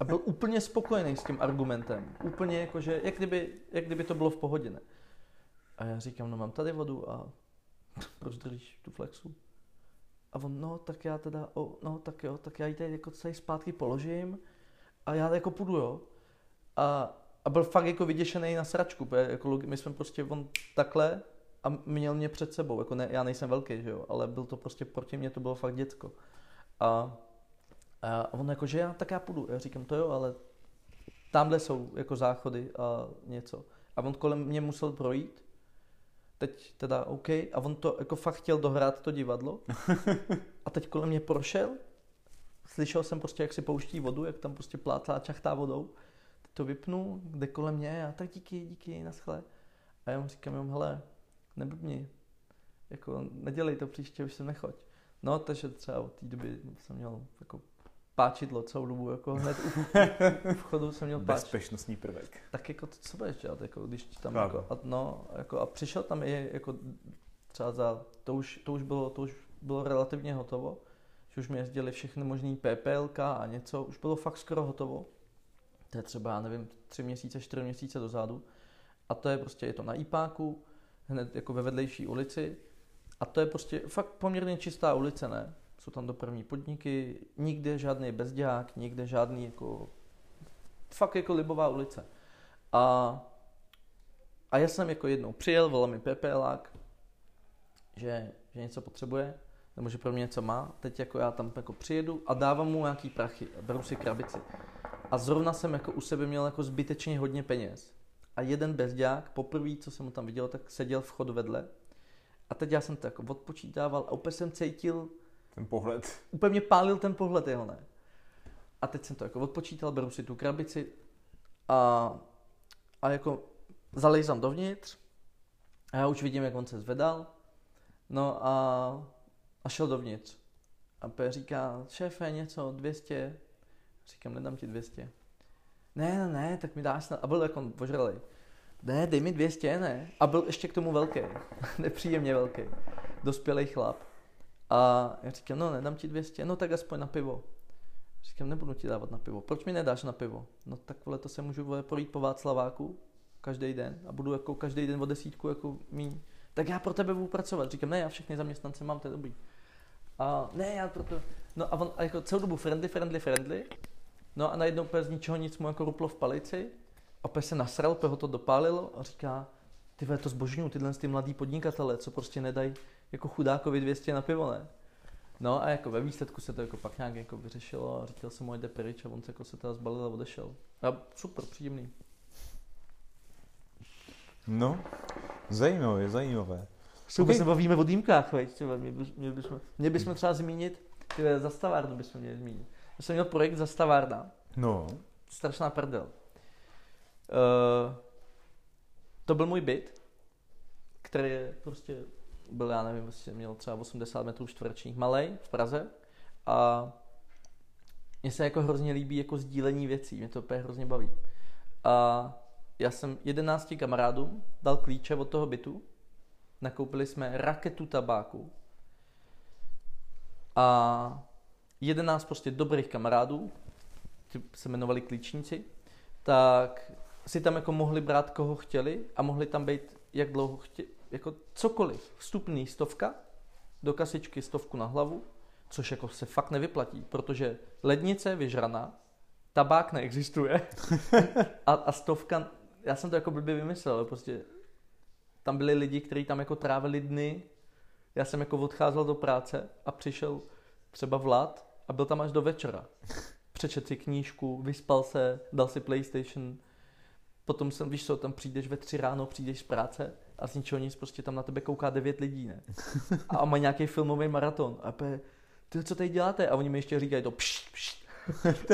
Speaker 2: A byl úplně spokojený s tím argumentem. Úplně jako, že jak kdyby, jak kdyby to bylo v pohodě, ne? A já říkám, no mám tady vodu a proč držíš tu flexu? A on, no tak já teda, oh, no tak jo, tak já ji tady jako tady zpátky položím a já jako půjdu, jo. A, a byl fakt jako vyděšený na sračku, protože jako my jsme prostě on takhle a měl mě před sebou, jako ne, já nejsem velký, že jo, ale byl to prostě proti mě, to bylo fakt děcko. A a on jako, že já, tak já půjdu. Já říkám, to jo, ale tamhle jsou jako záchody a něco. A on kolem mě musel projít. Teď teda OK. A on to jako fakt chtěl dohrát to divadlo. A teď kolem mě prošel. Slyšel jsem prostě, jak si pouští vodu, jak tam prostě plátlá, čachtá vodou. Teď to vypnu, kde kolem mě a tak díky, díky, naschle. A já mu říkám, jo, hele, neblbni. Jako nedělej to příště, už se nechoď. No, takže třeba od té doby jsem měl jako páčidlo celou dobu, jako hned u vchodu jsem měl
Speaker 1: páč. Bezpečnostní prvek.
Speaker 2: Tak jako to, co budeš dělat, jako když tam jako, a, no, jako, a přišel tam i jako třeba za, to už, to už bylo, to už bylo relativně hotovo, že už mi jezdili všechny možný PPLK a něco, už bylo fakt skoro hotovo. To je třeba, já nevím, tři měsíce, čtyři měsíce dozadu. A to je prostě, je to na IPáku, hned jako ve vedlejší ulici. A to je prostě fakt poměrně čistá ulice, ne? Jsou tam dopravní podniky, nikde žádný bezděák, nikde žádný jako, fakt jako libová ulice. A, a já jsem jako jednou přijel, volal mi PPLák, že, že něco potřebuje, nebo že pro mě něco má, teď jako já tam jako přijedu a dávám mu nějaký prachy a beru si krabici. A zrovna jsem jako u sebe měl jako zbytečně hodně peněz. A jeden bezďák, poprvé, co jsem mu tam viděl, tak seděl v chodu vedle. A teď já jsem to jako odpočítával a úplně jsem cítil,
Speaker 1: ten pohled.
Speaker 2: Úplně mě pálil ten pohled jeho, ne. A teď jsem to jako odpočítal, beru si tu krabici a, a jako zalejzám dovnitř A já už vidím, jak on se zvedal. No a, a šel dovnitř. A P říká, šéfe, něco, 200. Říkám, nedám ti 200. Ne, ne, ne, tak mi dáš na... A byl jako ožralý. Ne, dej mi 200, ne. A byl ještě k tomu velký. Nepříjemně velký. Dospělý chlap. A já říkám, no nedám ti 200, no tak aspoň na pivo. Říkám, nebudu ti dávat na pivo. Proč mi nedáš na pivo? No tak vole, to se můžu vole, projít po Václaváku každý den a budu jako každý den o desítku jako míň. Tak já pro tebe budu pracovat. Říkám, ne, já všechny zaměstnance mám, to je dobrý. A ne, já proto... No a on a jako celou dobu friendly, friendly, friendly. No a najednou úplně z ničeho nic mu jako ruplo v palici. A úplně se nasral, úplně ho to dopálilo a říká, ty to zbožňuju, tyhle ty mladý podnikatele, co prostě nedají jako chudákovi 200 na pivo, ne? No a jako ve výsledku se to jako pak nějak jako vyřešilo a říkal jsem mu, jde pryč a on se jako se teda zbalil a odešel. A super, příjemný.
Speaker 1: No, zajímavé, zajímavé.
Speaker 2: Co okay. se bavíme o dýmkách, veď, mě, by, mě, bychom, mě bychom třeba zmínit, tyhle, zastavárnu bychom měli zmínit. Já jsem měl projekt Zastavárna.
Speaker 1: No.
Speaker 2: Strašná prdel. Uh, to byl můj byt, který je prostě byl, já nevím, vlastně měl třeba 80 metrů čtverečních, malej v Praze. A mně se jako hrozně líbí jako sdílení věcí, mě to hrozně baví. A já jsem 11 kamarádům dal klíče od toho bytu, nakoupili jsme raketu tabáku. A 11 prostě dobrých kamarádů, ty se jmenovali klíčníci, tak si tam jako mohli brát koho chtěli a mohli tam být jak dlouho chtěli, jako cokoliv, vstupný stovka, do kasičky stovku na hlavu, což jako se fakt nevyplatí, protože lednice je vyžraná, tabák neexistuje a, a stovka, já jsem to jako blbě vymyslel, ale prostě tam byli lidi, kteří tam jako trávili dny, já jsem jako odcházel do práce a přišel třeba Vlad a byl tam až do večera. Přečet si knížku, vyspal se, dal si PlayStation, potom jsem, víš co, tam přijdeš ve tři ráno, přijdeš z práce a z ničeho nic prostě tam na tebe kouká devět lidí, ne? A má nějaký filmový maraton. A pe, ty co tady děláte? A oni mi ještě říkají to pšt, pšt,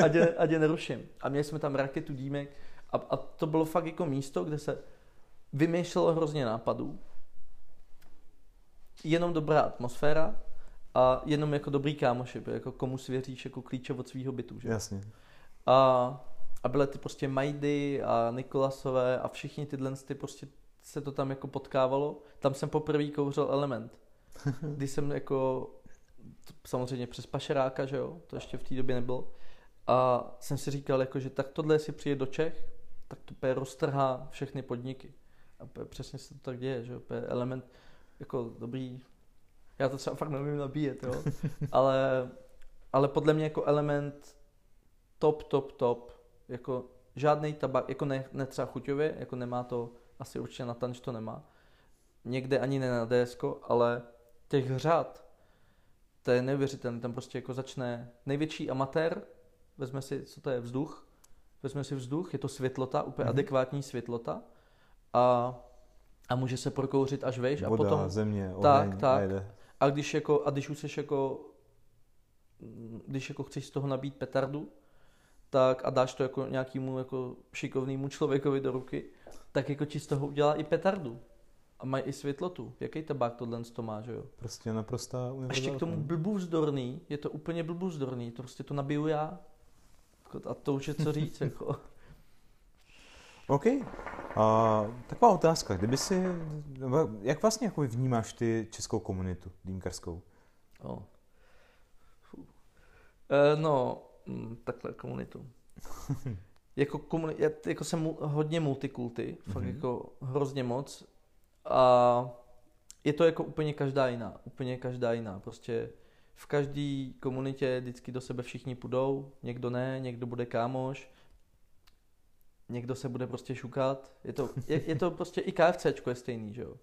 Speaker 2: ať, je, ať je neruším. A měli jsme tam raketu dímek a, a to bylo fakt jako místo, kde se vymýšlelo hrozně nápadů. Jenom dobrá atmosféra a jenom jako dobrý kámoši, jako komu svěříš jako klíče od svého bytu. Že?
Speaker 1: Jasně.
Speaker 2: A, a byly ty prostě Majdy a Nikolasové a všichni tyhle ty prostě se to tam jako potkávalo. Tam jsem poprvé kouřil element. Když jsem jako, samozřejmě přes pašeráka, že jo, to ještě v té době nebylo. A jsem si říkal, jako, že tak tohle si přijde do Čech, tak to roztrhá všechny podniky. A přesně se to tak děje, že úplně element, jako dobrý, já to třeba fakt nevím nabíjet, jo, ale, ale podle mě jako element top, top, top, jako žádný tabak, jako ne, ne třeba chuťově, jako nemá to asi určitě na tanč to nemá. Někde ani ne na DSK, ale těch řad, to je neuvěřitelné, tam prostě jako začne největší amatér, vezme si, co to je, vzduch, vezme si vzduch, je to světlota, úplně mm-hmm. adekvátní světlota a, a může se prokouřit až vejš
Speaker 1: Voda,
Speaker 2: a potom...
Speaker 1: země, oheň,
Speaker 2: tak, tak.
Speaker 1: A,
Speaker 2: když jako, a když už jsi jako, když jako chceš z toho nabít petardu, tak a dáš to jako nějakému jako šikovnému člověkovi do ruky, tak jako toho udělá i petardu. A mají i světlotu. Jaký tabák tohle to má, že jo?
Speaker 1: Prostě naprostá
Speaker 2: A ještě k tomu blbůvzdorný, je to úplně blbůvzdorný, to prostě to nabiju já. A to už je co říct, jako.
Speaker 1: OK. A, taková otázka, kdyby si, jak vlastně jako vnímáš ty českou komunitu dýmkarskou?
Speaker 2: Oh. E, no, mm, takhle komunitu. jako, komuni- já jako jsem hodně multikulty, fakt mm-hmm. jako hrozně moc. A je to jako úplně každá jiná, úplně každá jiná. Prostě v každé komunitě vždycky do sebe všichni půjdou, někdo ne, někdo bude kámoš, někdo se bude prostě šukat. Je to, je, je to prostě i KFCčko je stejný, že jo.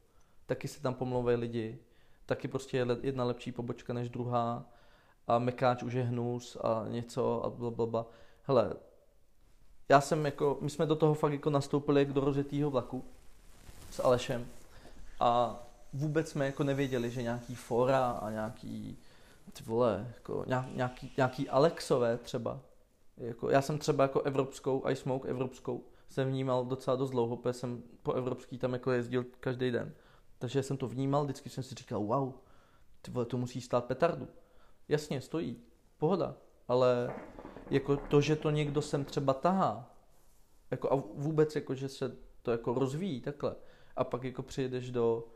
Speaker 2: Taky se tam pomlouvají lidi, taky prostě je jedna lepší pobočka než druhá a mekáč už je hnus a něco a blablabla. Hele, já jsem jako, my jsme do toho fakt jako nastoupili jak do rozjetýho vlaku s Alešem a vůbec jsme jako nevěděli, že nějaký fora a nějaký, ty vole, jako nějaký, nějaký Alexové třeba, jako, já jsem třeba jako evropskou, I smoke evropskou, jsem vnímal docela dost dlouho, protože jsem po evropský tam jako jezdil každý den. Takže jsem to vnímal, vždycky jsem si říkal, wow, ty vole, to musí stát petardu. Jasně, stojí, pohoda, ale jako to, že to někdo sem třeba tahá, jako a vůbec jako, že se to jako rozvíjí takhle, a pak jako přijedeš do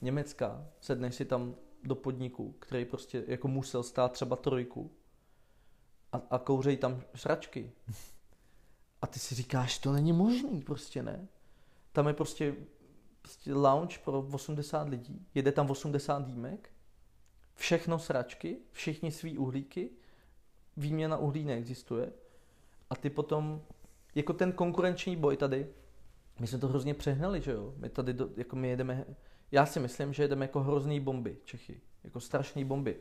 Speaker 2: Německa, sedneš si tam do podniku, který prostě jako musel stát třeba trojku. A, a kouřej tam sračky. A ty si říkáš, to není možný, prostě ne. Tam je prostě, prostě lounge pro 80 lidí, jede tam 80 dýmek, všechno sračky, všichni svý uhlíky, výměna uhlí neexistuje. A ty potom, jako ten konkurenční boj tady, my jsme to hrozně přehnali, že jo? My tady, do, jako my jedeme, já si myslím, že jedeme jako hrozný bomby, Čechy. Jako strašný bomby.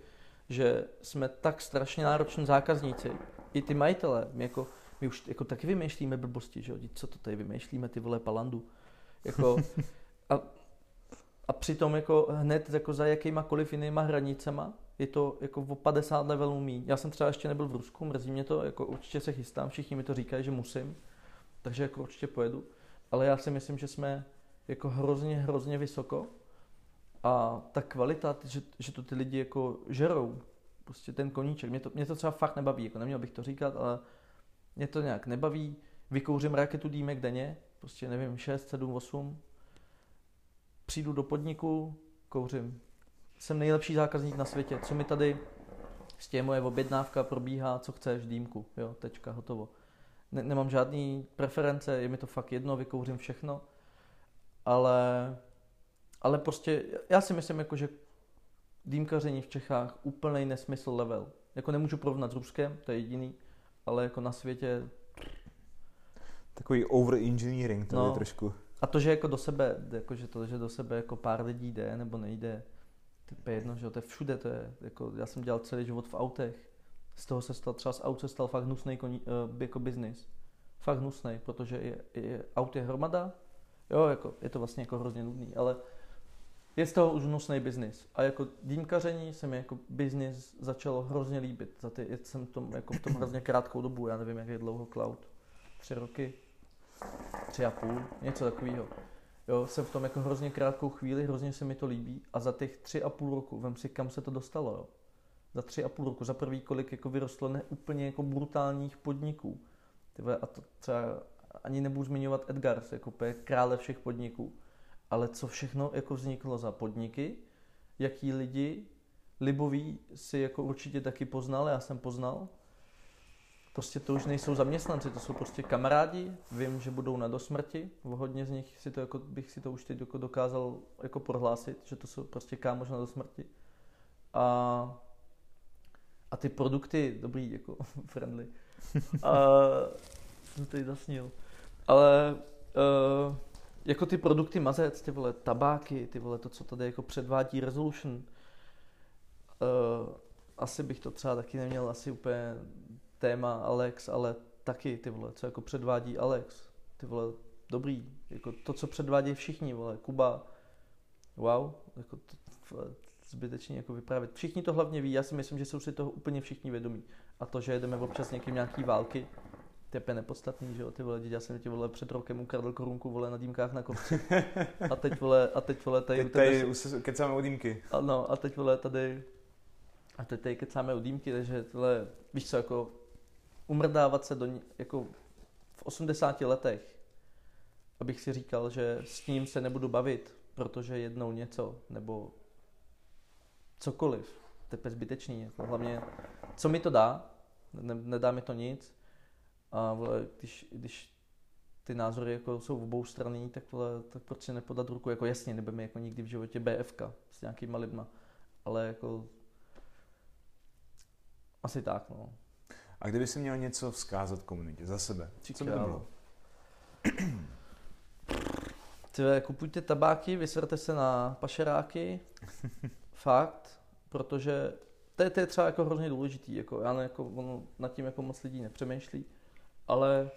Speaker 2: Že jsme tak strašně nároční zákazníci. I ty majitele, my jako, my už jako taky vymýšlíme blbosti, že jo? Co to tady vymýšlíme, ty vole palandu. Jako, a, a přitom jako hned jako za jakýmakoliv jinýma hranicema je to jako o 50 levelů míň. Já jsem třeba ještě nebyl v Rusku, mrzí mě to, jako určitě se chystám, všichni mi to říkají, že musím, takže jako určitě pojedu ale já si myslím, že jsme jako hrozně, hrozně vysoko a ta kvalita, že, že to ty lidi jako žerou, prostě ten koníček, mě to, mě to třeba fakt nebaví, jako neměl bych to říkat, ale mě to nějak nebaví, vykouřím raketu dýmek denně, prostě nevím, 6, 7, 8, přijdu do podniku, kouřím. Jsem nejlepší zákazník na světě, co mi tady, s tím moje objednávka probíhá, co chceš, dýmku, jo, tečka, hotovo ne, nemám žádný preference, je mi to fakt jedno, vykouřím všechno, ale, ale prostě já si myslím, jako, že dýmkaření v Čechách úplný nesmysl level. Jako nemůžu porovnat s Ruskem, to je jediný, ale jako na světě...
Speaker 1: Takový over-engineering tady no. trošku.
Speaker 2: A to, že jako do sebe, jako, že to, že do sebe jako pár lidí jde nebo nejde, to je jedno, že to je všude, to je, jako, já jsem dělal celý život v autech, z toho se stal, třeba z aut se stal fakt hnusný koní, uh, jako biznis. Fakt hnusný, protože je, je, aut je hromada, jo, jako, je to vlastně jako hrozně nudný, ale je z toho už hnusný biznis. A jako dýmkaření se mi jako biznis začalo hrozně líbit. Za ty, jsem tom, jako v tom hrozně krátkou dobu, já nevím, jak je dlouho cloud. Tři roky, tři a půl, něco takového. Jo, jsem v tom jako hrozně krátkou chvíli, hrozně se mi to líbí a za těch tři a půl roku, vem si, kam se to dostalo, jo za tři a půl roku, za prvý kolik jako vyrostlo ne úplně jako brutálních podniků. Tyhle, a to třeba ani nebudu zmiňovat Edgars, jako krále všech podniků, ale co všechno jako vzniklo za podniky, jaký lidi liboví si jako určitě taky poznal, já jsem poznal. Prostě to už nejsou zaměstnanci, to jsou prostě kamarádi, vím, že budou na dosmrti, hodně z nich si to jako, bych si to už teď jako dokázal jako prohlásit, že to jsou prostě kámoš na dosmrti. A a ty produkty, dobrý, jako friendly. A jsem tady zasnil. Ale uh, jako ty produkty mazec, ty vole, tabáky, ty vole, to, co tady jako předvádí Resolution, uh, asi bych to třeba taky neměl asi úplně téma Alex, ale taky ty vole, co jako předvádí Alex, ty vole, dobrý, jako to, co předvádí všichni, vole, Kuba, wow, jako to, zbytečně jako vyprávět. Všichni to hlavně ví, já si myslím, že jsou si toho úplně všichni vědomí. A to, že jedeme občas někým nějaký války, to je nepodstatný, že jo, ty vole, já jsem ti vole před rokem ukradl korunku, vole, na dýmkách na kopci. A teď vole, a teď vole, tady...
Speaker 1: Teď tady tebe... kecáme o dýmky.
Speaker 2: A no, a teď vole, tady... A teď tady kecáme o dýmky, takže vole, víš co, jako umrdávat se do, jako v 80 letech, abych si říkal, že s ním se nebudu bavit, protože jednou něco, nebo cokoliv. To je zbytečný. Jako hlavně, co mi to dá, ne, nedá mi to nic. A vole, když, když ty názory jako jsou v obou strany, tak, vole, tak proč si nepodat ruku? Jako jasně, nebudeme jako nikdy v životě BFK s nějakýma lidma. Ale jako asi tak, no.
Speaker 1: A kdyby si měl něco vzkázat komunitě za sebe, co by to bylo?
Speaker 2: Tyve, kupujte tabáky, vysrte se na pašeráky, fakt, protože to je, to je třeba jako hrozně důležitý, jako já ne, jako ono nad tím jako moc lidí nepřemýšlí, ale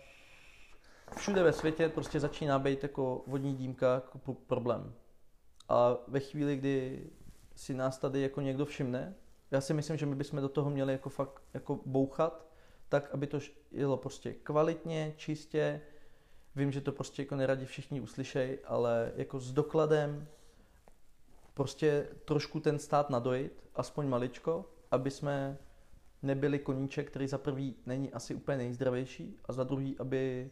Speaker 2: všude ve světě prostě začíná být jako vodní dýmka jako problém. A ve chvíli, kdy si nás tady jako někdo všimne, já si myslím, že my bychom do toho měli jako fakt jako bouchat, tak, aby to jelo prostě kvalitně, čistě. Vím, že to prostě jako neradi všichni uslyšej, ale jako s dokladem, prostě trošku ten stát nadojit, aspoň maličko, aby jsme nebyli koníček, který za prvý není asi úplně nejzdravější a za druhý, aby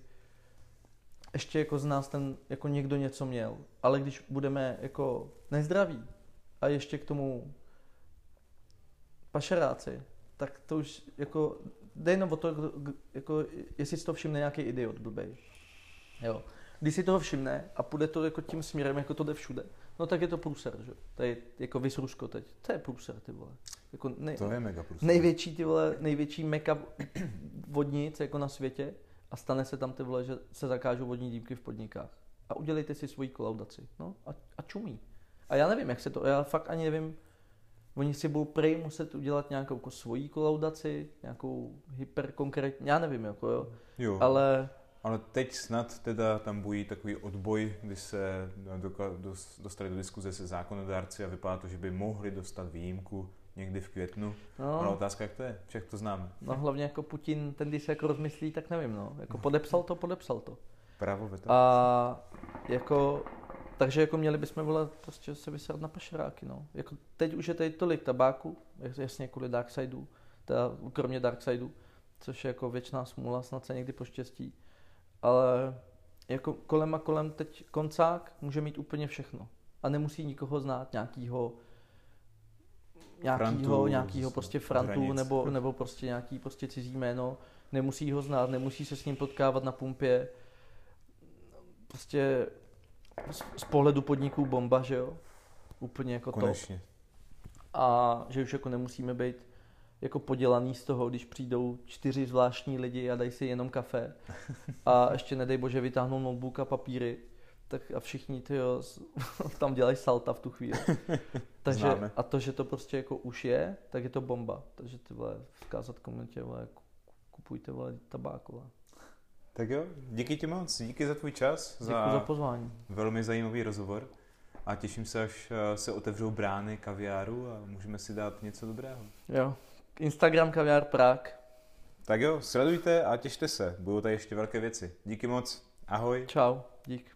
Speaker 2: ještě jako z nás ten jako někdo něco měl. Ale když budeme jako nezdraví a ještě k tomu pašeráci, tak to už jako jde jenom o to, jako, jestli si to všimne nějaký idiot blbej. Jo. Když si toho všimne a půjde to jako tím směrem, jako to jde všude, no tak je to průser, že? To je jako vys Rusko teď. To je průser, ty vole. Jako
Speaker 1: nej, to je mega průser.
Speaker 2: Největší, ty vole, největší meka vodnic jako na světě a stane se tam ty vole, že se zakážou vodní dýmky v podnikách. A udělejte si svoji kolaudaci. No a, a čumí. A já nevím, jak se to, já fakt ani nevím, Oni si budou prej muset udělat nějakou jako svoji kolaudaci, nějakou hyperkonkrétní, já nevím, jako jo.
Speaker 1: jo.
Speaker 2: Ale...
Speaker 1: Ale teď snad teda tam bují takový odboj, kdy se dostali do diskuze se zákonodárci a vypadá to, že by mohli dostat výjimku někdy v květnu. No. Ale otázka, jak to je? Však to znám.
Speaker 2: No hlavně jako Putin, ten když se jako rozmyslí, tak nevím, no. Jako podepsal to, podepsal to.
Speaker 1: Právo veto.
Speaker 2: A jako takže jako měli bychom volat prostě se vysrat na pašeráky, no. Jako teď už je tady tolik tabáku, jasně kvůli Darksideu, teda kromě Darksideu, což je jako věčná smůla, snad se někdy poštěstí. Ale jako kolem a kolem teď koncák může mít úplně všechno. A nemusí nikoho znát, nějakýho nějakýho, nějakýho prostě frantu nebo, nebo prostě nějaký prostě cizí jméno. Nemusí ho znát, nemusí se s ním potkávat na pumpě. Prostě z pohledu podniků bomba, že jo? Úplně jako
Speaker 1: Konečně.
Speaker 2: to. A že už jako nemusíme být jako podělaný z toho, když přijdou čtyři zvláštní lidi a dají si jenom kafe a ještě nedej bože vytáhnou notebook a papíry, tak a všichni ty jo, tam dělají salta v tu chvíli. Takže Známe. a to, že to prostě jako už je, tak je to bomba. Takže ty vole, vzkázat komunitě, vole, kupujte vole tabáková.
Speaker 1: Tak jo, díky ti moc, díky za tvůj čas.
Speaker 2: Děkuji za, za pozvání.
Speaker 1: Velmi zajímavý rozhovor a těším se, až eh, se otevřou brány kaviáru a můžeme si dát něco dobrého.
Speaker 2: Jo, Instagram kaviár Prák.
Speaker 1: Tak jo, sledujte a těšte se, budou tady ještě velké věci. Díky moc, ahoj.
Speaker 2: Čau, dík.